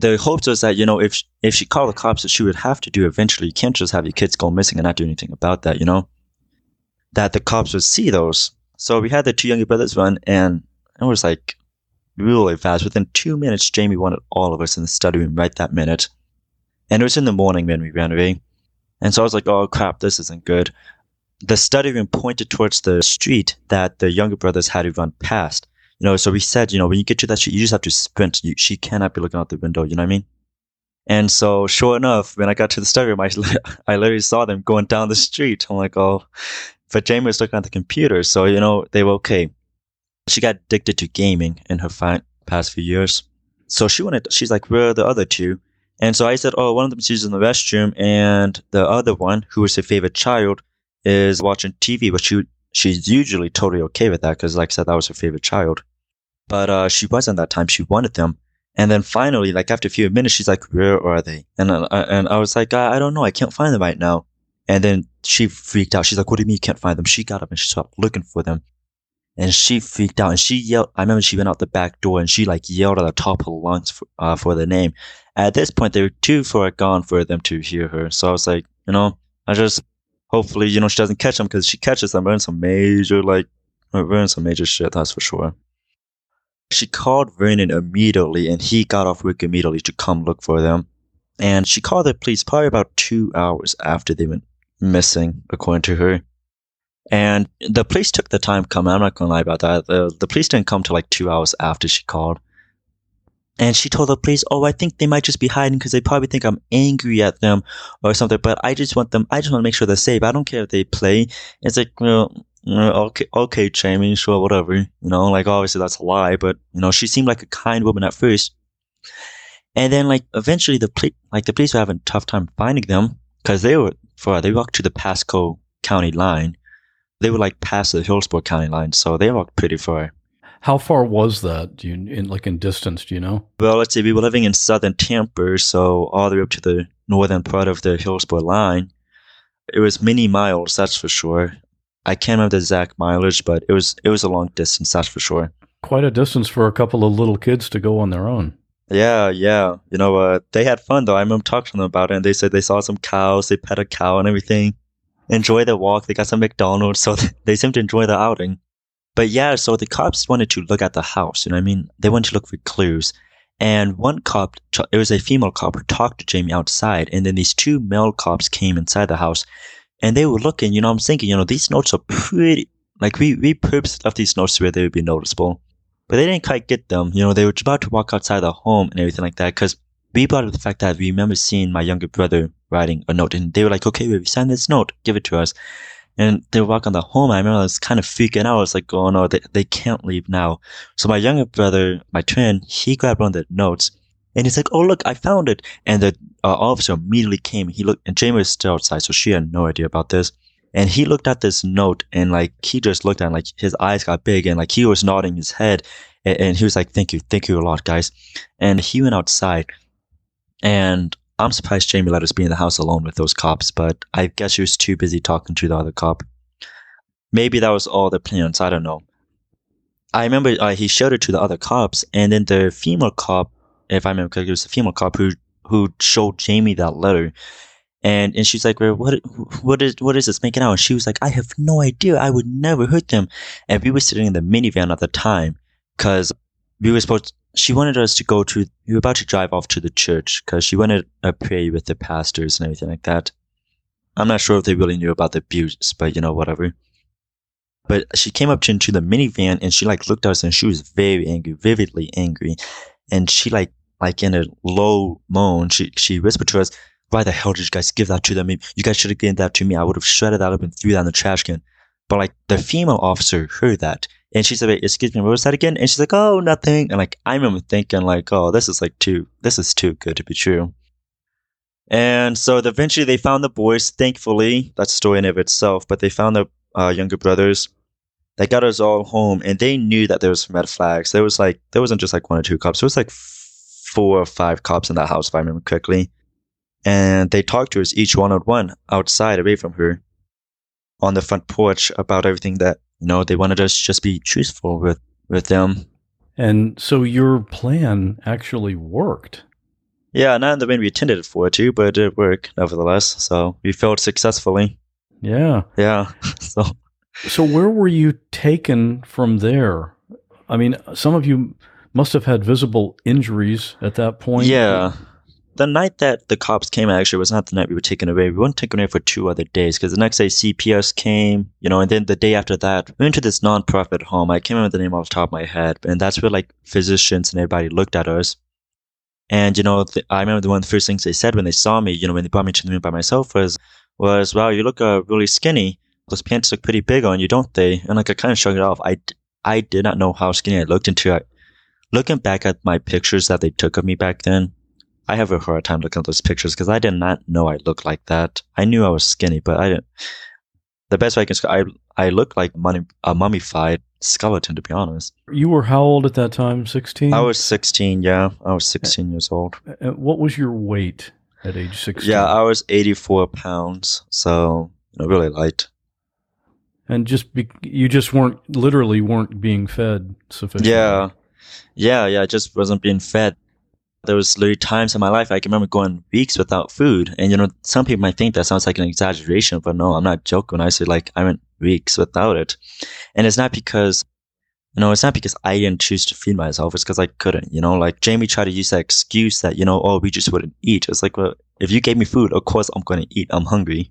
The hope was that, you know, if, if she called the cops, that she would have to do eventually. You can't just have your kids go missing and not do anything about that, you know? That the cops would see those. So we had the two younger brothers run, and it was like really fast. Within two minutes, Jamie wanted all of us in the study room right that minute. And it was in the morning when we ran away. And so I was like, oh crap, this isn't good. The study room pointed towards the street that the younger brothers had to run past. You know, so we said, you know, when you get to that street, you just have to sprint. You, she cannot be looking out the window. You know what I mean? And so, sure enough, when I got to the study room, I, I literally saw them going down the street. I'm like, oh, but Jamie was looking at the computer, so you know they were okay. She got addicted to gaming in her fi- past few years, so she wanted. She's like, "Where are the other two? And so I said, "Oh, one of them is in the restroom, and the other one, who is her favorite child, is watching TV." But she she's usually totally okay with that because, like I said, that was her favorite child. But uh, she wasn't that time. She wanted them. And then finally, like after a few minutes, she's like, "Where are they?" And uh, and I was like, I, "I don't know. I can't find them right now." And then she freaked out. She's like, what do you mean you can't find them? She got up and she started looking for them. And she freaked out and she yelled. I remember she went out the back door and she like yelled at the top of her lungs for, uh, for the name. At this point, they were too far gone for them to hear her. So I was like, you know, I just, hopefully, you know, she doesn't catch them because she catches them, we're in some major, like, we're some major shit, that's for sure. She called Vernon immediately and he got off work immediately to come look for them. And she called the police probably about two hours after they went missing, according to her. And the police took the time coming. I'm not going to lie about that. The, the police didn't come till like two hours after she called. And she told the police, Oh, I think they might just be hiding because they probably think I'm angry at them or something. But I just want them, I just want to make sure they're safe. I don't care if they play. It's like, well, okay, okay, Jamie, sure, whatever. You know, like obviously that's a lie, but you know, she seemed like a kind woman at first. And then like eventually the police, like the police were having a tough time finding them because they were far. Uh, they walked to the Pasco County line. They were like past the Hillsborough County line, so they walked pretty far. How far was that? Do you in like in distance? Do you know? Well, let's see. We were living in southern Tampa, so all the way up to the northern part of the Hillsborough line. It was many miles, that's for sure. I can't remember the exact mileage, but it was it was a long distance, that's for sure. Quite a distance for a couple of little kids to go on their own. Yeah, yeah. You know, uh, they had fun though. I remember talking to them about it, and they said they saw some cows, they pet a cow and everything. Enjoy the walk. They got some McDonald's, so they seemed to enjoy the outing. But yeah, so the cops wanted to look at the house. You know, what I mean, they wanted to look for clues. And one cop, it was a female cop, who talked to Jamie outside, and then these two male cops came inside the house, and they were looking. You know, I'm thinking, you know, these notes are pretty. Like we we purposely left these notes where they would be noticeable but they didn't quite get them. You know, they were about to walk outside the home and everything like that because we brought up the fact that we remember seeing my younger brother writing a note and they were like, okay, we signed this note, give it to us. And they walk on the home. I remember I was kind of freaking out. I was like, oh no, they, they can't leave now. So my younger brother, my twin, he grabbed one of the notes and he's like, oh look, I found it. And the uh, officer immediately came. He looked, and Jamie was still outside, so she had no idea about this. And he looked at this note and like he just looked at it, like his eyes got big and like he was nodding his head and, and he was like, Thank you, thank you a lot, guys. And he went outside and I'm surprised Jamie let us be in the house alone with those cops, but I guess he was too busy talking to the other cop. Maybe that was all the plans, I don't know. I remember uh, he showed it to the other cops, and then the female cop, if I remember correctly, it was the female cop who who showed Jamie that letter, and and she's like, what what is what is this making out? And she was like, I have no idea. I would never hurt them. And we were sitting in the minivan at the time because we were supposed. she wanted us to go to. We were about to drive off to the church because she wanted to pray with the pastors and everything like that. I'm not sure if they really knew about the abuse, but you know, whatever. But she came up into the minivan and she like looked at us and she was very angry, vividly angry, and she like like in a low moan, she she whispered to us, why the hell did you guys give that to them? You guys should have given that to me. I would have shredded that up and threw that in the trash can. But like the female officer heard that and she said, excuse me, what was that again? And she's like, oh, nothing. And like, I remember thinking like, oh, this is like too, this is too good to be true. And so eventually they found the boys, thankfully, that's a story in of itself, but they found the uh, younger brothers. They got us all home and they knew that there was red flags. There was like, there wasn't just like one or two cops. There was like four or five cops in that house, if I remember correctly and they talked to us each one on one outside away from her on the front porch about everything that you know they wanted us to just be truthful with with them. And so your plan actually worked. Yeah not in the way we intended it for to but it worked nevertheless so we failed successfully. Yeah. Yeah so. So where were you taken from there? I mean some of you must have had visible injuries at that point. Yeah the night that the cops came actually was not the night we were taken away. We weren't taken away for two other days because the next day CPS came, you know, and then the day after that, we went to this non-profit home. I can't remember the name off the top of my head, and that's where like physicians and everybody looked at us. And you know, I remember the one of the first things they said when they saw me, you know, when they brought me to the room by myself was, was, wow, you look uh, really skinny. Those pants look pretty big on you, don't they? And like I kind of shrugged it off. I, I did not know how skinny I looked until I, looking back at my pictures that they took of me back then. I have a hard time looking at those pictures because I did not know I looked like that. I knew I was skinny, but I didn't. The best way I can I I look like mummy, a mummified skeleton, to be honest. You were how old at that time? Sixteen. I was sixteen. Yeah, I was sixteen years old. And what was your weight at age sixteen? Yeah, I was eighty-four pounds, so you know, really light. And just be, you just weren't literally weren't being fed sufficiently. Yeah, yeah, yeah. I just wasn't being fed there was literally times in my life I can remember going weeks without food. And you know, some people might think that sounds like an exaggeration, but no, I'm not joking when I say like I went weeks without it. And it's not because you know, it's not because I didn't choose to feed myself. It's because I couldn't. You know, like Jamie tried to use that excuse that you know, oh, we just wouldn't eat. It's like, well, if you gave me food, of course I'm going to eat. I'm hungry.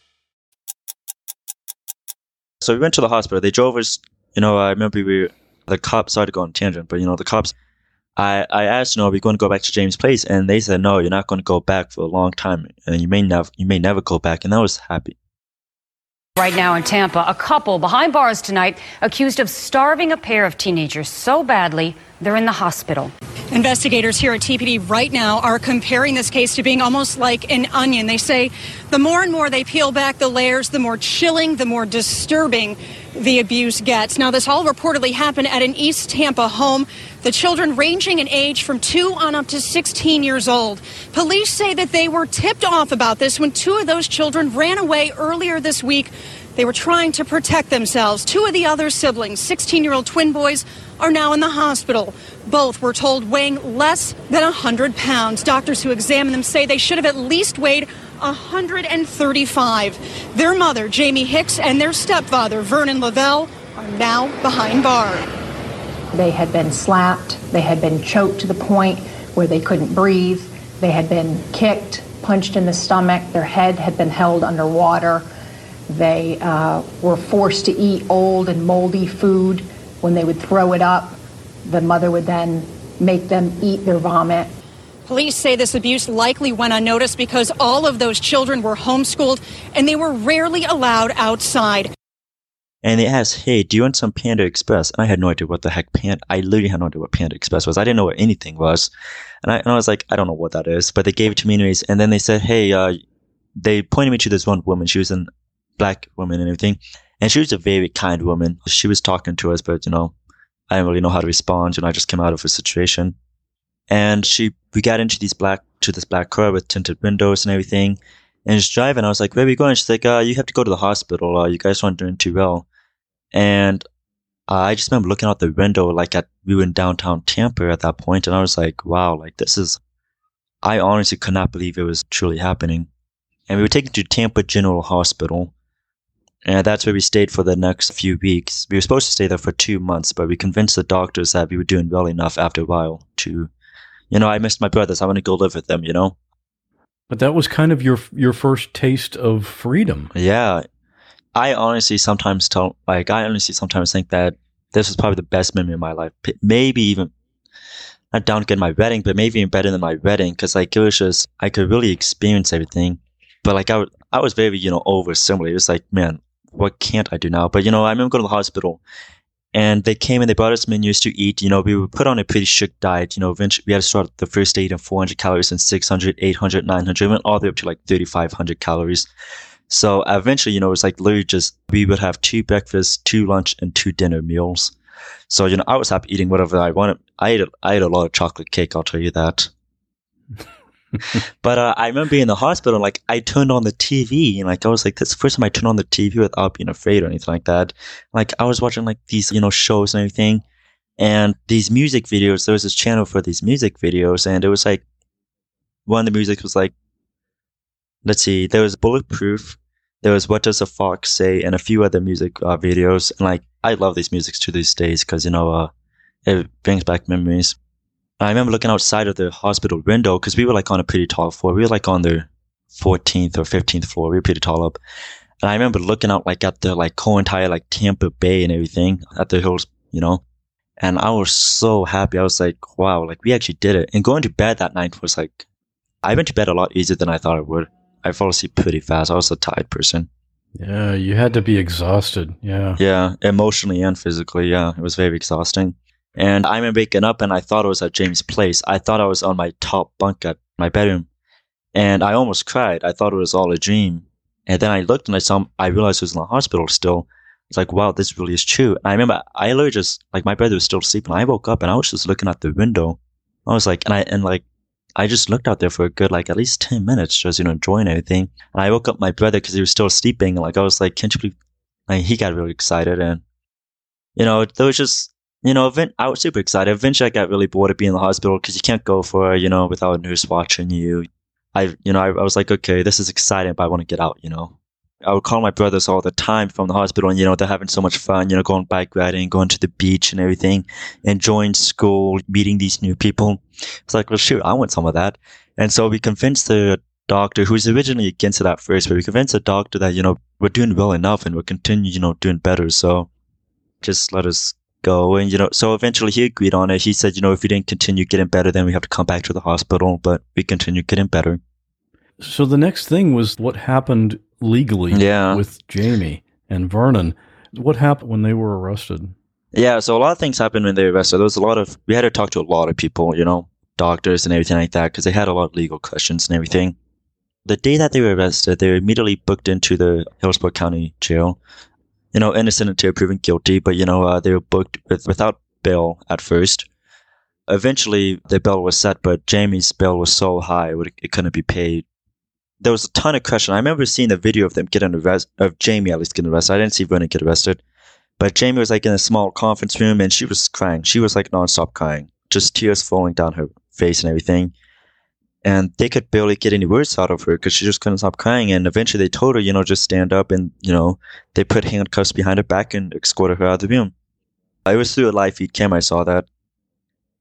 So we went to the hospital. They drove us. You know, I remember we the cops. Sorry to go on tangent, but you know, the cops. I I asked, you know, are we going to go back to Jamie's Place? And they said, no, you're not going to go back for a long time, and you may never you may never go back. And I was happy. Right now in Tampa, a couple behind bars tonight accused of starving a pair of teenagers so badly they're in the hospital. Investigators here at TPD right now are comparing this case to being almost like an onion. They say the more and more they peel back the layers, the more chilling, the more disturbing the abuse gets. Now, this all reportedly happened at an East Tampa home. The children ranging in age from 2 on up to 16 years old. Police say that they were tipped off about this when two of those children ran away earlier this week. They were trying to protect themselves. Two of the other siblings, 16 year old twin boys, are now in the hospital. Both were told weighing less than 100 pounds. Doctors who examined them say they should have at least weighed 135. Their mother, Jamie Hicks, and their stepfather, Vernon Lavelle, are now behind bar. They had been slapped, they had been choked to the point where they couldn't breathe, they had been kicked, punched in the stomach, their head had been held underwater. They uh, were forced to eat old and moldy food. When they would throw it up, the mother would then make them eat their vomit. Police say this abuse likely went unnoticed because all of those children were homeschooled and they were rarely allowed outside. And they asked, "Hey, do you want some Panda Express?" And I had no idea what the heck Panda. I literally had no idea what Panda Express was. I didn't know what anything was, and I, and I was like, "I don't know what that is." But they gave it to me anyways. And then they said, "Hey," uh, they pointed me to this one woman. She was a black woman and everything, and she was a very kind woman. She was talking to us, but you know, I didn't really know how to respond, and I just came out of a situation. And she, we got into these black to this black car with tinted windows and everything. And she's driving. I was like, "Where are we going?" She's like, uh, "You have to go to the hospital. Uh, you guys aren't doing too well." And I just remember looking out the window, like at we were in downtown Tampa at that point, and I was like, "Wow, like this is." I honestly could not believe it was truly happening. And we were taken to Tampa General Hospital, and that's where we stayed for the next few weeks. We were supposed to stay there for two months, but we convinced the doctors that we were doing well enough after a while to, you know, I missed my brothers. I want to go live with them, you know. But that was kind of your your first taste of freedom. Yeah, I honestly sometimes tell, like, I honestly sometimes think that this was probably the best memory of my life. Maybe even not down to my wedding, but maybe even better than my wedding because like it was just I could really experience everything. But like I, w- I was very you know overstimulated. It's like man, what can't I do now? But you know I remember going to the hospital, and they came and they brought us menus to eat. You know we were put on a pretty strict diet. You know eventually we had to start the first day eating 400 calories and 600, 800, 900, went all the way up to like 3,500 calories. So eventually, you know, it was like literally just we would have two breakfast, two lunch, and two dinner meals. So you know, I was happy eating whatever I wanted. I ate a, I ate a lot of chocolate cake. I'll tell you that. but uh, I remember being in the hospital. Like I turned on the TV, and like I was like, "That's the first time I turned on the TV without being afraid or anything like that." Like I was watching like these, you know, shows and everything, and these music videos. There was this channel for these music videos, and it was like one of the music was like, let's see, there was Bulletproof, there was What Does a Fox Say, and a few other music uh, videos. And like I love these musics to these days because you know uh, it brings back memories. I remember looking outside of the hospital window because we were like on a pretty tall floor. We were like on the 14th or 15th floor. We were pretty tall up. And I remember looking out like at the like whole entire like Tampa Bay and everything at the hills, you know. And I was so happy. I was like, wow, like we actually did it. And going to bed that night was like, I went to bed a lot easier than I thought I would. I fall asleep pretty fast. I was a tired person. Yeah, you had to be exhausted. Yeah. Yeah, emotionally and physically. Yeah, it was very exhausting. And I remember waking up and I thought it was at Jamie's place. I thought I was on my top bunk at my bedroom. And I almost cried. I thought it was all a dream. And then I looked and I saw, I realized it was in the hospital still. It's like, wow, this really is true. And I remember I literally just, like, my brother was still sleeping. I woke up and I was just looking at the window. I was like, and I, and like, I just looked out there for a good, like, at least 10 minutes, just, you know, enjoying everything. And I woke up my brother because he was still sleeping. Like, I was like, can't you believe? Like, he got really excited. And, you know, there was just, you know, event, I was super excited. Eventually, I got really bored of being in the hospital because you can't go for, you know, without a nurse watching you. I, you know, I, I was like, okay, this is exciting, but I want to get out, you know. I would call my brothers all the time from the hospital, and you know they're having so much fun. You know, going bike riding, going to the beach, and everything, enjoying school, meeting these new people. It's like, well, shoot, I want some of that. And so we convinced the doctor, who was originally against it at first, but we convinced the doctor that you know we're doing well enough and we're continue, you know, doing better. So just let us go. And you know, so eventually he agreed on it. He said, you know, if we didn't continue getting better, then we have to come back to the hospital. But we continued getting better. So the next thing was what happened legally yeah. with Jamie and Vernon. What happened when they were arrested? Yeah, so a lot of things happened when they were arrested. There was a lot of, we had to talk to a lot of people, you know, doctors and everything like that, because they had a lot of legal questions and everything. The day that they were arrested, they were immediately booked into the Hillsborough County Jail. You know, innocent until proven guilty, but, you know, uh, they were booked with, without bail at first. Eventually, the bail was set, but Jamie's bail was so high, it couldn't be paid there was a ton of question. I remember seeing the video of them getting arrested, of Jamie at least getting arrested. I didn't see Vernon get arrested, but Jamie was like in a small conference room and she was crying. She was like nonstop crying, just tears falling down her face and everything. And they could barely get any words out of her because she just couldn't stop crying. And eventually they told her, you know, just stand up and, you know, they put handcuffs behind her back and escorted her out of the room. I was through a live feed cam, I saw that.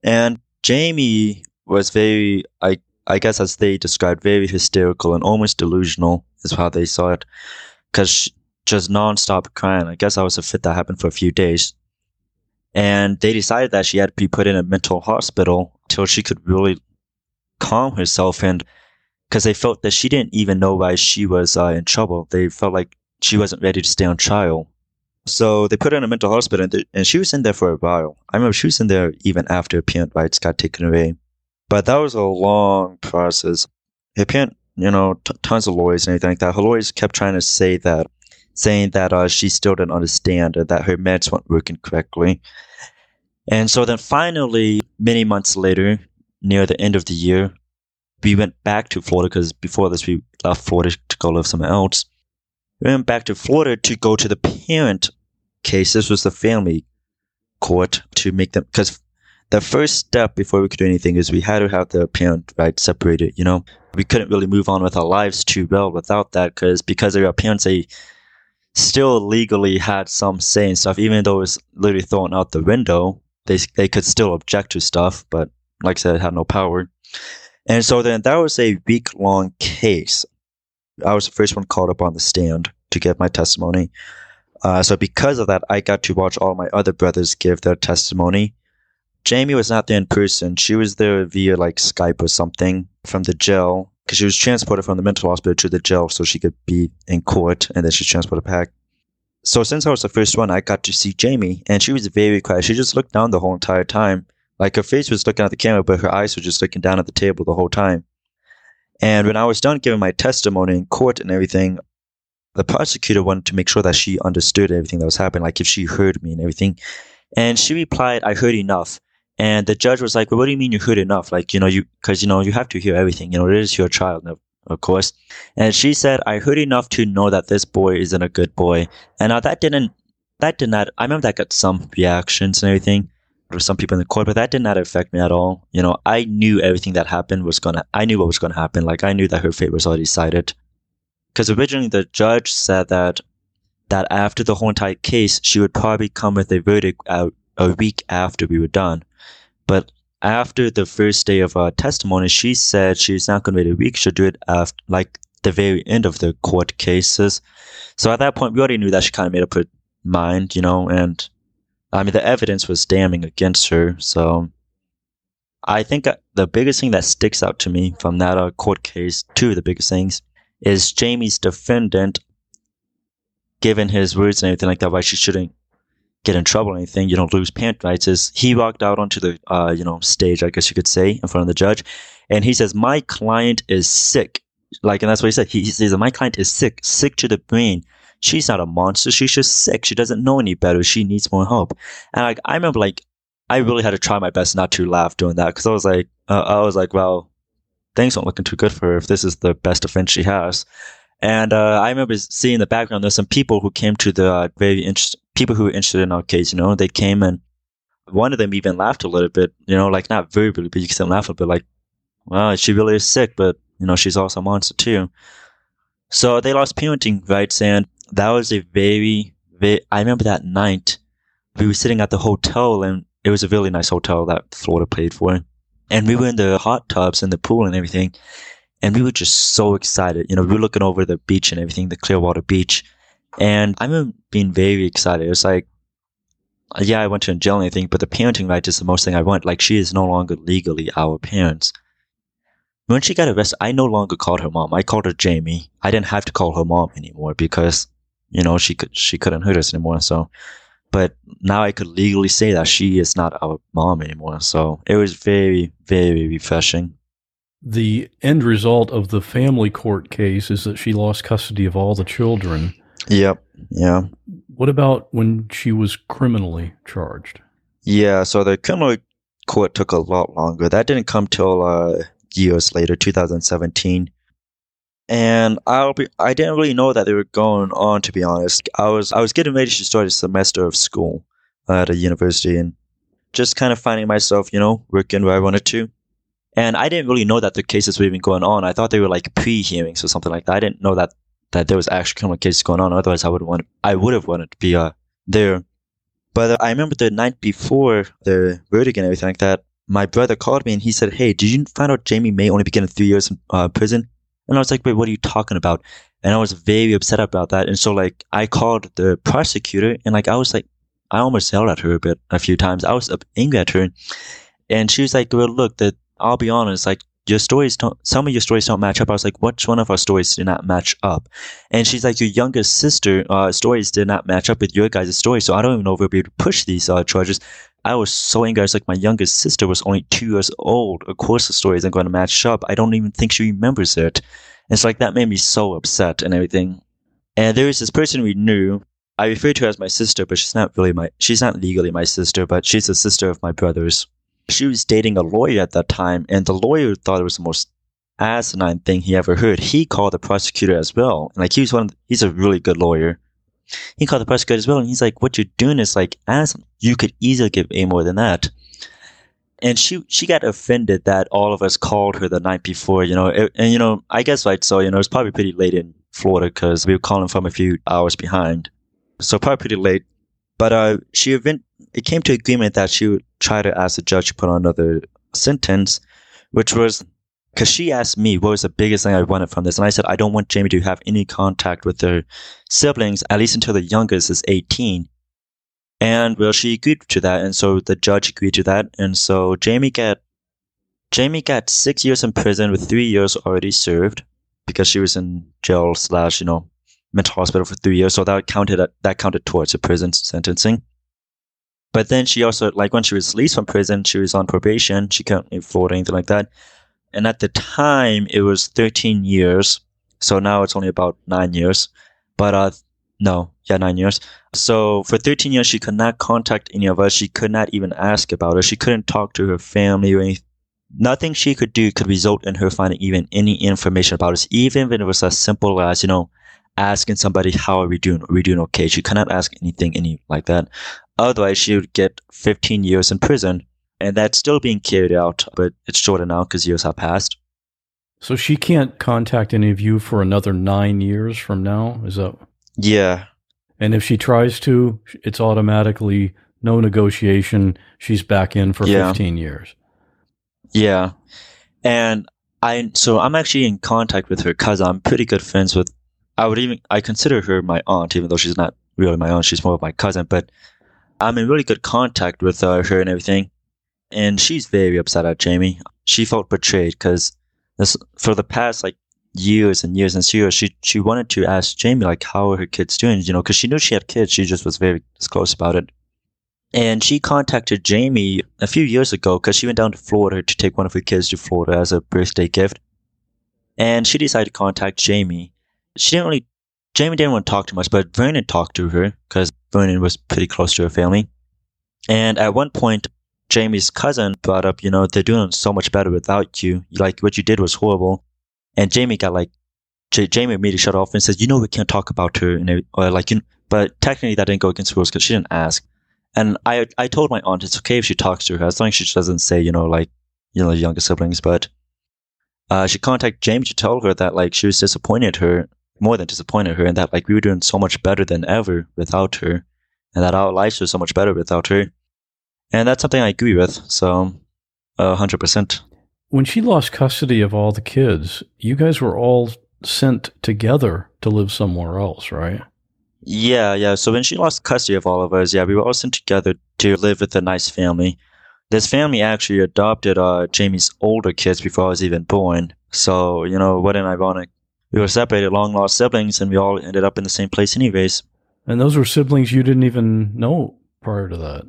And Jamie was very, I I guess as they described, very hysterical and almost delusional is how they saw it. Because just nonstop crying. I guess I was a fit that happened for a few days. And they decided that she had to be put in a mental hospital till she could really calm herself. And because they felt that she didn't even know why she was uh, in trouble. They felt like she wasn't ready to stay on trial. So they put her in a mental hospital, and, and she was in there for a while. I remember she was in there even after her parent rights got taken away. But that was a long process. Her parent, you know, t- tons of lawyers and anything like that. Her lawyers kept trying to say that, saying that uh, she still didn't understand and that her meds weren't working correctly. And so then finally, many months later, near the end of the year, we went back to Florida because before this we left Florida to go live somewhere else. We went back to Florida to go to the parent case. This was the family court to make them because the first step before we could do anything is we had to have the parent right separated. You know, we couldn't really move on with our lives too well without that because because our parents they still legally had some say and stuff, even though it was literally thrown out the window. They they could still object to stuff, but like I said, it had no power. And so then that was a week long case. I was the first one called up on the stand to give my testimony. Uh, so because of that, I got to watch all my other brothers give their testimony. Jamie was not there in person. She was there via like Skype or something from the jail because she was transported from the mental hospital to the jail so she could be in court and then she transported back. So since I was the first one, I got to see Jamie and she was very quiet. She just looked down the whole entire time. Like her face was looking at the camera, but her eyes were just looking down at the table the whole time. And when I was done giving my testimony in court and everything, the prosecutor wanted to make sure that she understood everything that was happening, like if she heard me and everything. And she replied, I heard enough. And the judge was like, well, what do you mean you heard enough? Like, you know, you, cause, you know, you have to hear everything. You know, it is your child, of course. And she said, I heard enough to know that this boy isn't a good boy. And now that didn't, that did not, I remember that got some reactions and everything for some people in the court, but that did not affect me at all. You know, I knew everything that happened was gonna, I knew what was gonna happen. Like, I knew that her fate was already decided. Cause originally the judge said that, that after the whole entire case, she would probably come with a verdict out a week after we were done. But after the first day of our testimony, she said she's not going to wait a week. She'll do it after, like, the very end of the court cases. So at that point, we already knew that she kind of made up her mind, you know, and I mean, the evidence was damning against her. So I think the biggest thing that sticks out to me from that uh, court case, two of the biggest things, is Jamie's defendant, given his words and everything like that, why she shouldn't get in trouble or anything, you don't lose parent rights, is he walked out onto the, uh, you know, stage, I guess you could say, in front of the judge. And he says, my client is sick. Like, and that's what he said. He, he says, my client is sick, sick to the brain. She's not a monster. She's just sick. She doesn't know any better. She needs more help. And like, I remember like, I really had to try my best not to laugh doing that because I was like, uh, I was like, well, things aren't looking too good for her if this is the best defense she has. And uh, I remember seeing in the background there's some people who came to the uh, very interest people who were interested in our case. You know, they came and one of them even laughed a little bit. You know, like not verbally, but you can still laugh a bit. Like, well, she really is sick, but you know, she's also a monster too. So they lost parenting rights, and that was a very, very. I remember that night we were sitting at the hotel, and it was a really nice hotel that Florida paid for, and we were in the hot tubs and the pool and everything, and we were just so excited. You know, we were looking over the beach and everything, the Clearwater Beach, and I remember being very excited. It was like, yeah, I went to jail and everything, but the parenting right is the most thing I want. Like, she is no longer legally our parents. When she got arrested, I no longer called her mom. I called her Jamie. I didn't have to call her mom anymore because, you know, she could she couldn't hurt us anymore. So, but now I could legally say that she is not our mom anymore. So it was very very refreshing. The end result of the family court case is that she lost custody of all the children. Yep. Yeah. What about when she was criminally charged? Yeah. So the criminal court took a lot longer. That didn't come till uh, years later, 2017. And I'll be, I didn't really know that they were going on, to be honest. I was, I was getting ready to start a semester of school at a university and just kind of finding myself, you know, working where I wanted to. And I didn't really know that the cases were even going on. I thought they were like pre-hearings or something like that. I didn't know that, that there was actually criminal cases going on. Otherwise, I would want, I would have wanted to be, uh, there. But uh, I remember the night before the verdict and everything like that, my brother called me and he said, Hey, did you find out Jamie May only be getting three years in uh, prison? And I was like, Wait, what are you talking about? And I was very upset about that. And so, like, I called the prosecutor and, like, I was like, I almost yelled at her a bit a few times. I was angry at her. And she was like, Well, look, that I'll be honest, like, your stories don't, some of your stories don't match up. I was like, which one of our stories did not match up? And she's like, your youngest sister, uh, stories did not match up with your guys' stories, So I don't even know if we'll be able to push these, uh, charges. I was so angry. I was like, my youngest sister was only two years old. Of course, the story isn't going to match up. I don't even think she remembers it. And it's like, that made me so upset and everything. And there was this person we knew. I refer to her as my sister, but she's not really my, she's not legally my sister, but she's a sister of my brother's. She was dating a lawyer at that time, and the lawyer thought it was the most asinine thing he ever heard. He called the prosecutor as well. And Like, he was one, the, he's a really good lawyer he called the prosecutor as well, and he's like, "What you're doing is like, as you could easily give a more than that." And she she got offended that all of us called her the night before, you know, it, and you know, I guess right. So you know, it's probably pretty late in Florida because we were calling from a few hours behind, so probably pretty late. But uh, she event it came to agreement that she would try to ask the judge to put on another sentence, which was because she asked me what was the biggest thing I wanted from this, and I said I don't want Jamie to have any contact with her siblings, at least until the youngest is 18. And well, she agreed to that, and so the judge agreed to that, and so Jamie got Jamie got six years in prison with three years already served because she was in jail slash you know mental hospital for three years, so that counted that counted towards her prison sentencing. But then she also like when she was released from prison, she was on probation. She couldn't afford anything like that. And at the time, it was 13 years. So now it's only about nine years. But, uh, no, yeah, nine years. So for 13 years, she could not contact any of us. She could not even ask about us. She couldn't talk to her family or anything. Nothing she could do could result in her finding even any information about us, even if it was as simple as, you know, asking somebody, how are we doing? Are we doing okay? She cannot ask anything any like that. Otherwise, she would get 15 years in prison and that's still being carried out, but it's shorter now because years have passed. So she can't contact any of you for another nine years from now. Is that? Yeah. And if she tries to, it's automatically no negotiation. She's back in for yeah. 15 years. Yeah. And I, so I'm actually in contact with her because I'm pretty good friends with, I would even, I consider her my aunt, even though she's not really my aunt. She's more of my cousin, but I'm in really good contact with uh, her and everything and she's very upset at Jamie. She felt betrayed because for the past like years and years and years, she she wanted to ask Jamie like how are her kids doing, you know, because she knew she had kids. She just was very close about it. And she contacted Jamie a few years ago because she went down to Florida to take one of her kids to Florida as a birthday gift. And she decided to contact Jamie. She didn't really, Jamie didn't want to talk too much, but Vernon talked to her because Vernon was pretty close to her family. And at one point, Jamie's cousin brought up, you know, they're doing so much better without you. Like what you did was horrible. And Jamie got like, J- Jamie immediately shut off and says, you know, we can't talk about her. And or like, you know, but technically that didn't go against rules because she didn't ask. And I, I told my aunt it's okay if she talks to her as long as she doesn't say, you know, like, you know, younger siblings. But uh, she contacted Jamie to tell her that like she was disappointed her more than disappointed her and that like we were doing so much better than ever without her and that our lives were so much better without her. And that's something I agree with. So, uh, 100%. When she lost custody of all the kids, you guys were all sent together to live somewhere else, right? Yeah, yeah. So when she lost custody of all of us, yeah, we were all sent together to live with a nice family. This family actually adopted uh, Jamie's older kids before I was even born. So, you know, what an ironic. We were separated, long lost siblings, and we all ended up in the same place, anyways. And those were siblings you didn't even know prior to that.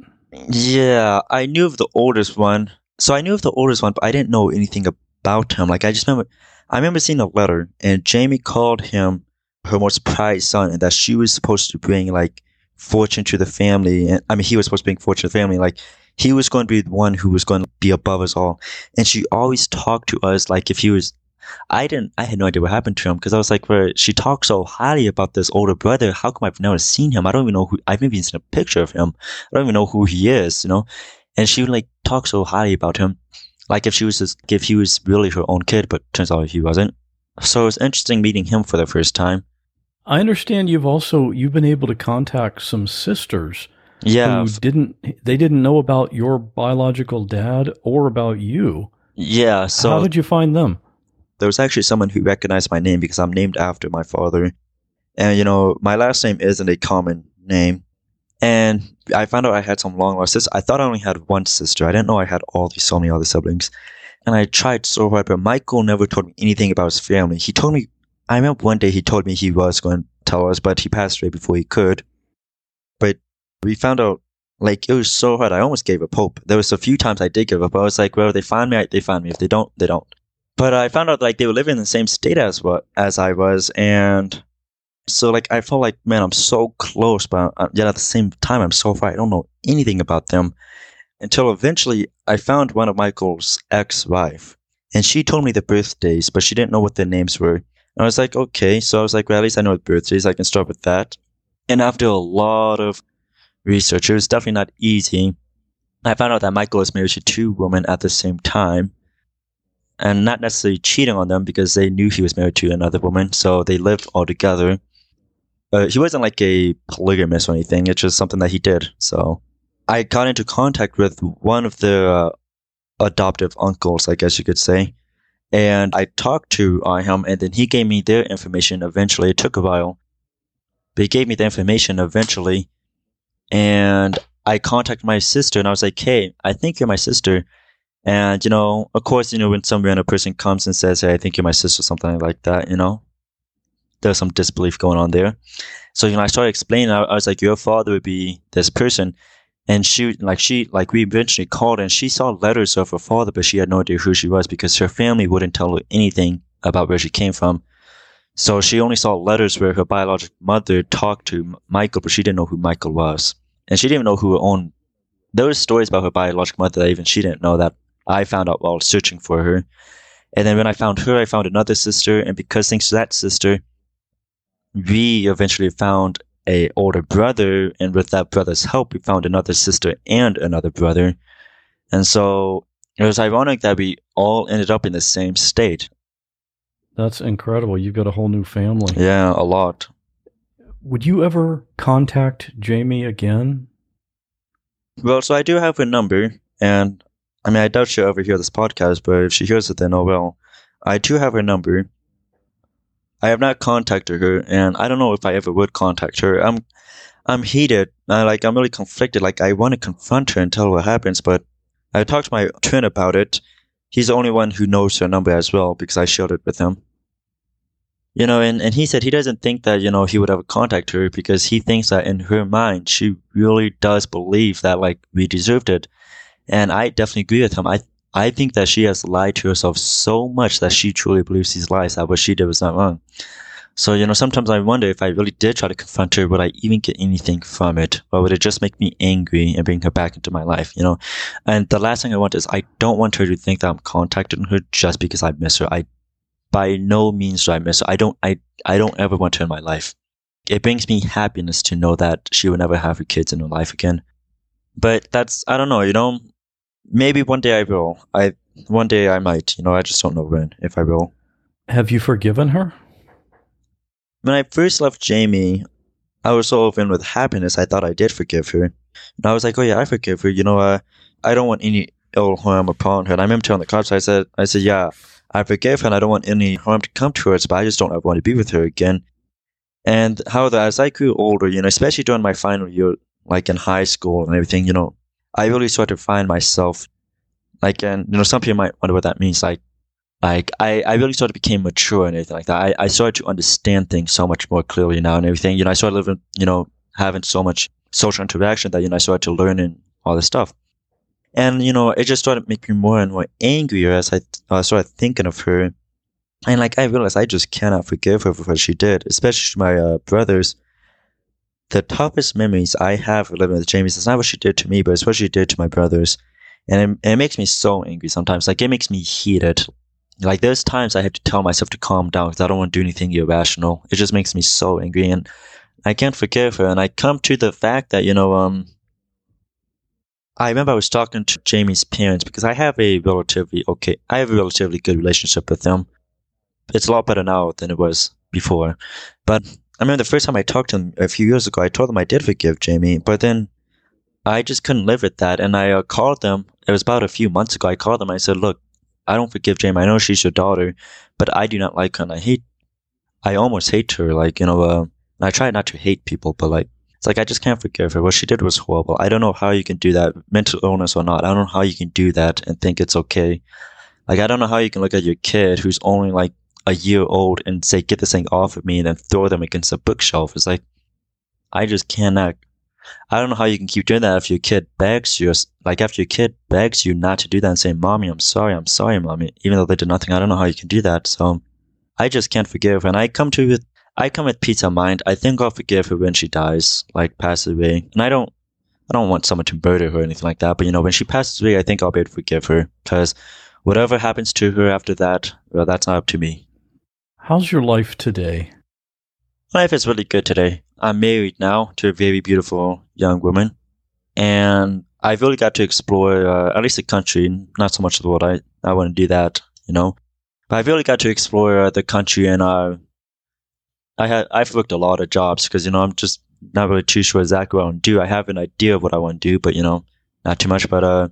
Yeah, I knew of the oldest one. So I knew of the oldest one, but I didn't know anything about him. Like I just remember, I remember seeing a letter, and Jamie called him her most prized son, and that she was supposed to bring like fortune to the family. And I mean, he was supposed to bring fortune to the family. Like he was going to be the one who was going to be above us all. And she always talked to us like if he was I didn't, I had no idea what happened to him because I was like, where she talks so highly about this older brother. How come I've never seen him? I don't even know who, I've never even seen a picture of him. I don't even know who he is, you know? And she would like talk so highly about him. Like if she was just, if he was really her own kid, but turns out he wasn't. So it was interesting meeting him for the first time. I understand you've also, you've been able to contact some sisters. Yeah. Who didn't, they didn't know about your biological dad or about you. Yeah. So how did you find them? There was actually someone who recognized my name because I'm named after my father. And, you know, my last name isn't a common name. And I found out I had some long lost sisters. I thought I only had one sister. I didn't know I had all these so many other siblings. And I tried so hard, but Michael never told me anything about his family. He told me, I remember one day he told me he was going to tell us, but he passed away before he could. But we found out, like, it was so hard. I almost gave up hope. There was a few times I did give up. I was like, well, they find me, they find me. If they don't, they don't but I found out like they were living in the same state as what as I was, and so like I felt like man, I'm so close, but uh, yet at the same time I'm so far. I don't know anything about them until eventually I found one of Michael's ex-wife, and she told me the birthdays, but she didn't know what their names were. And I was like, okay, so I was like, well, at least I know the birthdays. I can start with that. And after a lot of research, it was definitely not easy. I found out that Michael was married to two women at the same time and not necessarily cheating on them because they knew he was married to another woman, so they lived all together. Uh, he wasn't like a polygamist or anything; it's just something that he did. So I got into contact with one of the uh, adoptive uncles, I guess you could say, and I talked to uh, him, and then he gave me their information. Eventually, it took a while, but he gave me the information eventually, and I contacted my sister, and I was like, "Hey, I think you're my sister." And, you know, of course, you know, when some random person comes and says, Hey, I think you're my sister, something like that, you know, there's some disbelief going on there. So, you know, I started explaining, I, I was like, your father would be this person. And she, like, she, like, we eventually called and she saw letters of her father, but she had no idea who she was because her family wouldn't tell her anything about where she came from. So she only saw letters where her biological mother talked to Michael, but she didn't know who Michael was. And she didn't even know who her own, there were stories about her biological mother that even she didn't know that I found out while searching for her. And then when I found her, I found another sister. And because thanks to that sister, we eventually found a older brother. And with that brother's help, we found another sister and another brother. And so it was ironic that we all ended up in the same state. That's incredible. You've got a whole new family. Yeah, a lot. Would you ever contact Jamie again? Well, so I do have her number, and I mean, I doubt she'll ever hear this podcast, but if she hears it, then oh well. I do have her number. I have not contacted her, and I don't know if I ever would contact her. I'm, I'm heated. I like, I'm really conflicted. Like, I want to confront her and tell her what happens, but I talked to my twin about it. He's the only one who knows her number as well because I shared it with him. You know, and, and he said he doesn't think that, you know, he would ever contact her because he thinks that in her mind, she really does believe that, like, we deserved it. And I definitely agree with him. I I think that she has lied to herself so much that she truly believes these lies that what she did was not wrong. So, you know, sometimes I wonder if I really did try to confront her, would I even get anything from it? Or would it just make me angry and bring her back into my life, you know? And the last thing I want is I don't want her to think that I'm contacting her just because I miss her. I, by no means do I miss her. I don't, I, I don't ever want her in my life. It brings me happiness to know that she will never have her kids in her life again. But that's, I don't know, you know, maybe one day I will. I, one day I might, you know, I just don't know when, if I will. Have you forgiven her? When I first left Jamie, I was so overwhelmed with happiness, I thought I did forgive her. And I was like, oh yeah, I forgive her. You know, uh, I don't want any ill harm upon her. And I remember telling the cops, I said, I said, yeah, I forgive her and I don't want any harm to come to her, but I just don't ever want to be with her again. And however, as I grew older, you know, especially during my final year, like in high school and everything, you know, I really started to find myself, like, and, you know, some people might wonder what that means. Like, like I, I really sort of became mature and everything like that. I, I started to understand things so much more clearly now and everything. You know, I started living, you know, having so much social interaction that, you know, I started to learn and all this stuff. And, you know, it just started making me more and more angrier as I, I started thinking of her. And like, I realized I just cannot forgive her for what she did, especially to my uh, brothers. The toughest memories I have living with Jamie is not what she did to me, but it's what she did to my brothers. And it, it makes me so angry sometimes. Like, it makes me heated. Like there's times I have to tell myself to calm down because I don't want to do anything irrational. It just makes me so angry, and I can't forgive her. And I come to the fact that you know, um, I remember I was talking to Jamie's parents because I have a relatively okay, I have a relatively good relationship with them. It's a lot better now than it was before. But I remember the first time I talked to them a few years ago, I told them I did forgive Jamie, but then I just couldn't live with that, and I uh, called them. It was about a few months ago. I called them. I said, "Look, I don't forgive Jamie. I know she's your daughter, but I do not like her. And I hate, I almost hate her. Like, you know, uh, I try not to hate people, but like, it's like I just can't forgive her. What she did was horrible. I don't know how you can do that, mental illness or not. I don't know how you can do that and think it's okay. Like, I don't know how you can look at your kid who's only like a year old and say, get this thing off of me and then throw them against a bookshelf. It's like, I just cannot I don't know how you can keep doing that if your kid begs you, like after your kid begs you not to do that and say, "Mommy, I'm sorry, I'm sorry, mommy," even though they did nothing. I don't know how you can do that. So I just can't forgive. And I come to with, I come with peace of mind. I think I'll forgive her when she dies, like passes away. And I don't, I don't want someone to murder her or anything like that. But you know, when she passes away, I think I'll be able to forgive her because whatever happens to her after that, well, that's not up to me. How's your life today? Life is really good today. I'm married now to a very beautiful young woman, and I've really got to explore uh, at least the country, not so much the world. I I want to do that, you know, but I've really got to explore uh, the country, and uh, I had I've worked a lot of jobs because you know I'm just not really too sure exactly what I want to do. I have an idea of what I want to do, but you know, not too much. But uh,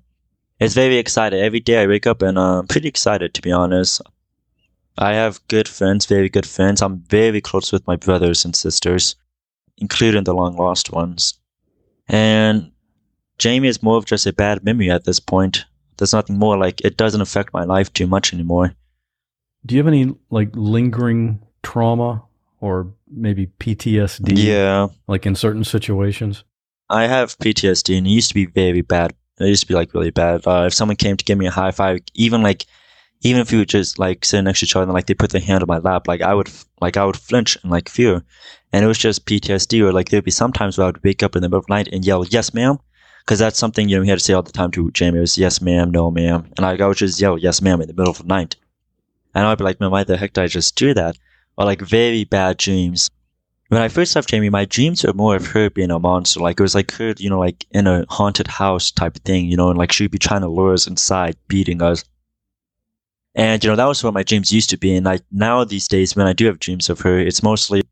it's very excited. Every day I wake up and uh, I'm pretty excited to be honest. I have good friends, very good friends. I'm very close with my brothers and sisters including the long lost ones. And Jamie is more of just a bad memory at this point. There's nothing more like it doesn't affect my life too much anymore. Do you have any like lingering trauma or maybe PTSD? Yeah. Like in certain situations? I have PTSD and it used to be very bad. It used to be like really bad. Uh, if someone came to give me a high five, even like even if you would just like sitting next to each other and like they put their hand on my lap, like I would like I would flinch and like fear. And it was just PTSD or like there'd be sometimes where I would wake up in the middle of the night and yell, Yes, ma'am. Cause that's something, you know, he had to say all the time to Jamie. It was yes ma'am, no ma'am. And I, I would just yell, Yes, ma'am in the middle of the night. And I'd be like, Man, why the heck did I just do that? Or like very bad dreams. When I first left Jamie, my dreams were more of her being a monster. Like it was like her, you know, like in a haunted house type of thing, you know, and like she'd be trying to lure us inside, beating us. And, you know, that was what my dreams used to be. And I, now these days, when I do have dreams of her, it's mostly,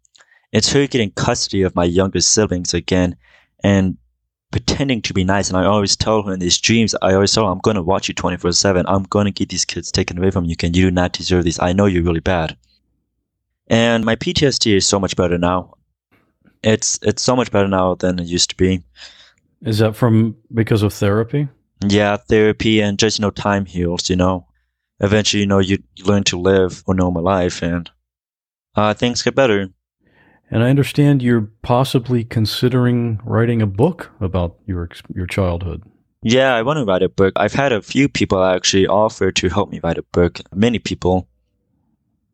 it's her getting custody of my younger siblings again and pretending to be nice. And I always tell her in these dreams, I always tell her, I'm going to watch you 24 7. I'm going to get these kids taken away from you. Can you do not deserve these? I know you're really bad. And my PTSD is so much better now. It's, it's so much better now than it used to be. Is that from because of therapy? Yeah, therapy and just, you know, time heals, you know eventually, you know, you, learn to live a normal life and uh, things get better. And I understand you're possibly considering writing a book about your your childhood. Yeah, I want to write a book. I've had a few people actually offer to help me write a book. Many people.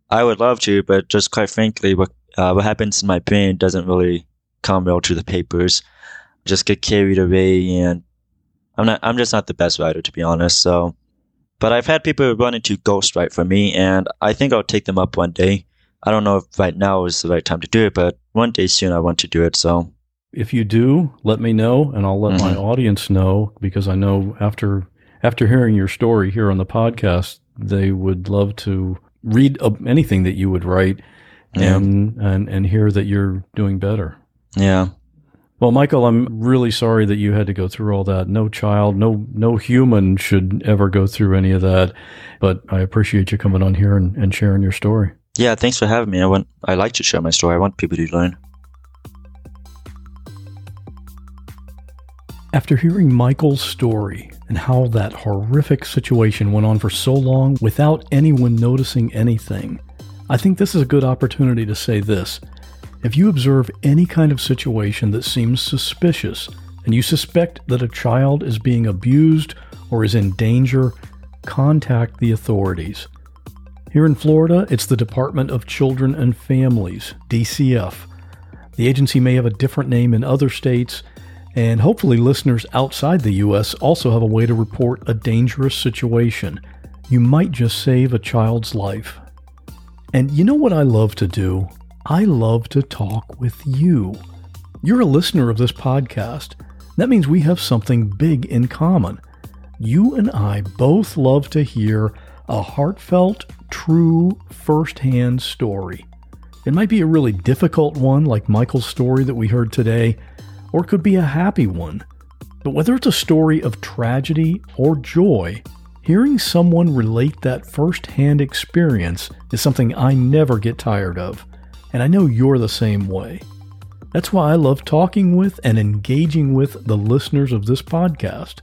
I would love to, but just quite frankly, uh, what happens in my brain doesn't really come real to the papers. Just get carried away, and I'm not. I'm just not the best writer, to be honest. So, but I've had people run into ghostwrite for me, and I think I'll take them up one day. I don't know if right now is the right time to do it, but one day soon I want to do it. So, if you do, let me know, and I'll let mm-hmm. my audience know because I know after after hearing your story here on the podcast, they would love to read anything that you would write yeah. and, and and hear that you're doing better. Yeah. Well, Michael, I'm really sorry that you had to go through all that. No child, no no human should ever go through any of that. But I appreciate you coming on here and, and sharing your story. Yeah, thanks for having me. I want I like to share my story. I want people to learn. After hearing Michael's story and how that horrific situation went on for so long without anyone noticing anything, I think this is a good opportunity to say this. If you observe any kind of situation that seems suspicious and you suspect that a child is being abused or is in danger, contact the authorities. Here in Florida, it's the Department of Children and Families, DCF. The agency may have a different name in other states, and hopefully, listeners outside the U.S. also have a way to report a dangerous situation. You might just save a child's life. And you know what I love to do? I love to talk with you. You're a listener of this podcast. That means we have something big in common. You and I both love to hear a heartfelt, true, firsthand story. It might be a really difficult one, like Michael's story that we heard today or it could be a happy one. But whether it's a story of tragedy or joy, hearing someone relate that first-hand experience is something I never get tired of, and I know you're the same way. That's why I love talking with and engaging with the listeners of this podcast.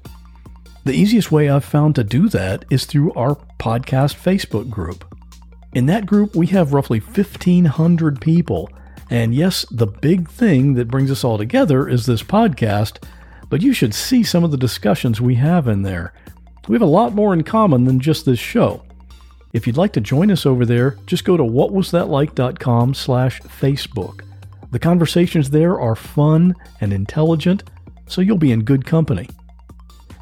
The easiest way I've found to do that is through our podcast Facebook group. In that group, we have roughly 1,500 people and yes, the big thing that brings us all together is this podcast, but you should see some of the discussions we have in there. We have a lot more in common than just this show. If you'd like to join us over there, just go to whatwasthatlike.com slash Facebook. The conversations there are fun and intelligent, so you'll be in good company.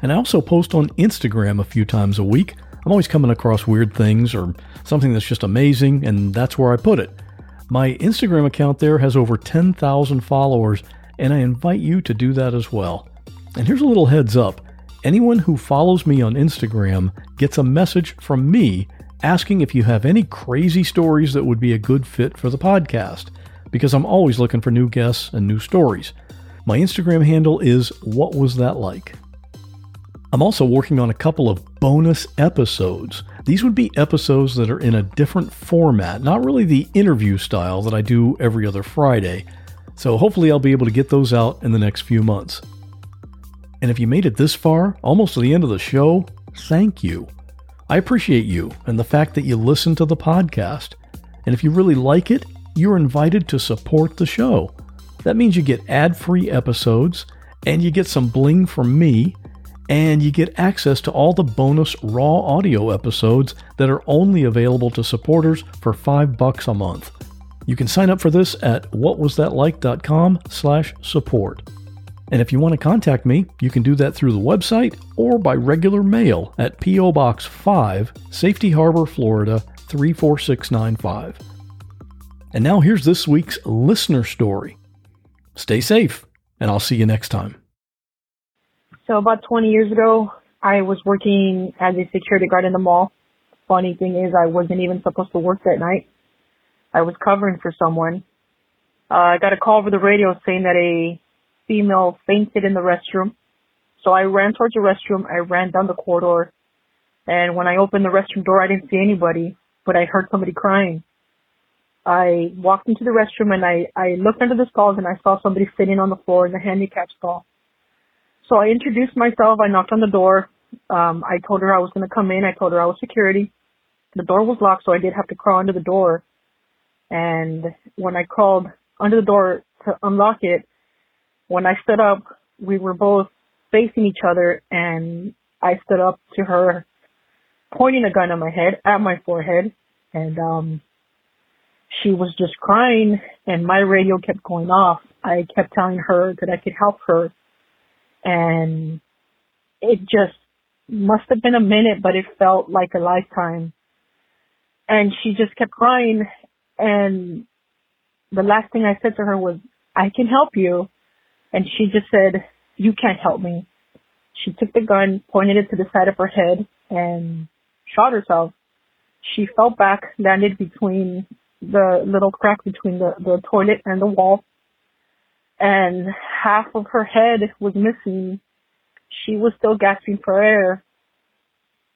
And I also post on Instagram a few times a week. I'm always coming across weird things or something that's just amazing, and that's where I put it. My Instagram account there has over 10,000 followers, and I invite you to do that as well. And here's a little heads up anyone who follows me on Instagram gets a message from me asking if you have any crazy stories that would be a good fit for the podcast, because I'm always looking for new guests and new stories. My Instagram handle is What Was That Like? I'm also working on a couple of bonus episodes. These would be episodes that are in a different format, not really the interview style that I do every other Friday. So hopefully I'll be able to get those out in the next few months. And if you made it this far, almost to the end of the show, thank you. I appreciate you and the fact that you listen to the podcast. And if you really like it, you're invited to support the show. That means you get ad free episodes and you get some bling from me and you get access to all the bonus raw audio episodes that are only available to supporters for 5 bucks a month. You can sign up for this at whatwasthatlike.com slash support. And if you want to contact me, you can do that through the website or by regular mail at P.O. Box 5, Safety Harbor, Florida 34695. And now here's this week's listener story. Stay safe, and I'll see you next time. So about 20 years ago, I was working as a security guard in the mall. Funny thing is, I wasn't even supposed to work that night. I was covering for someone. Uh, I got a call over the radio saying that a female fainted in the restroom. So I ran towards the restroom. I ran down the corridor. And when I opened the restroom door, I didn't see anybody, but I heard somebody crying. I walked into the restroom and I, I looked under the stalls and I saw somebody sitting on the floor in the handicap stall. So I introduced myself. I knocked on the door. Um, I told her I was going to come in. I told her I was security. The door was locked, so I did have to crawl under the door. And when I crawled under the door to unlock it, when I stood up, we were both facing each other, and I stood up to her, pointing a gun at my head, at my forehead, and um, she was just crying and my radio kept going off. I kept telling her that I could help her and it just must have been a minute, but it felt like a lifetime. And she just kept crying and the last thing I said to her was, I can help you. And she just said, you can't help me. She took the gun, pointed it to the side of her head and shot herself. She fell back, landed between the little crack between the, the toilet and the wall. And half of her head was missing. She was still gasping for air.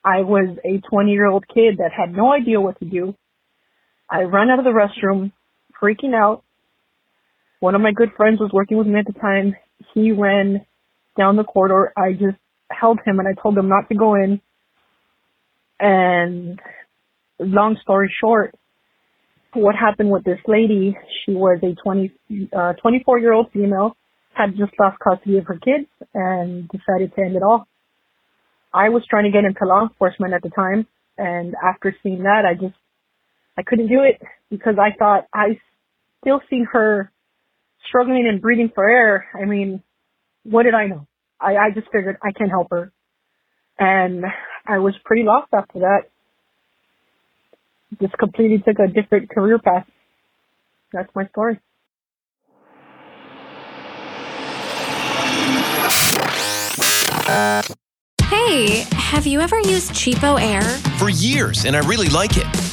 I was a 20 year old kid that had no idea what to do. I ran out of the restroom, freaking out. One of my good friends was working with me at the time. He ran down the corridor. I just held him and I told him not to go in. And long story short, what happened with this lady, she was a 20, uh, 24 year old female, had just lost custody of her kids and decided to end it all. I was trying to get into law enforcement at the time. And after seeing that, I just, I couldn't do it because I thought I still see her struggling and breathing for air. I mean, what did I know? I, I just figured I can't help her. And I was pretty lost after that. Just completely took a different career path. That's my story. Hey, have you ever used CheapOair? For years, and I really like it.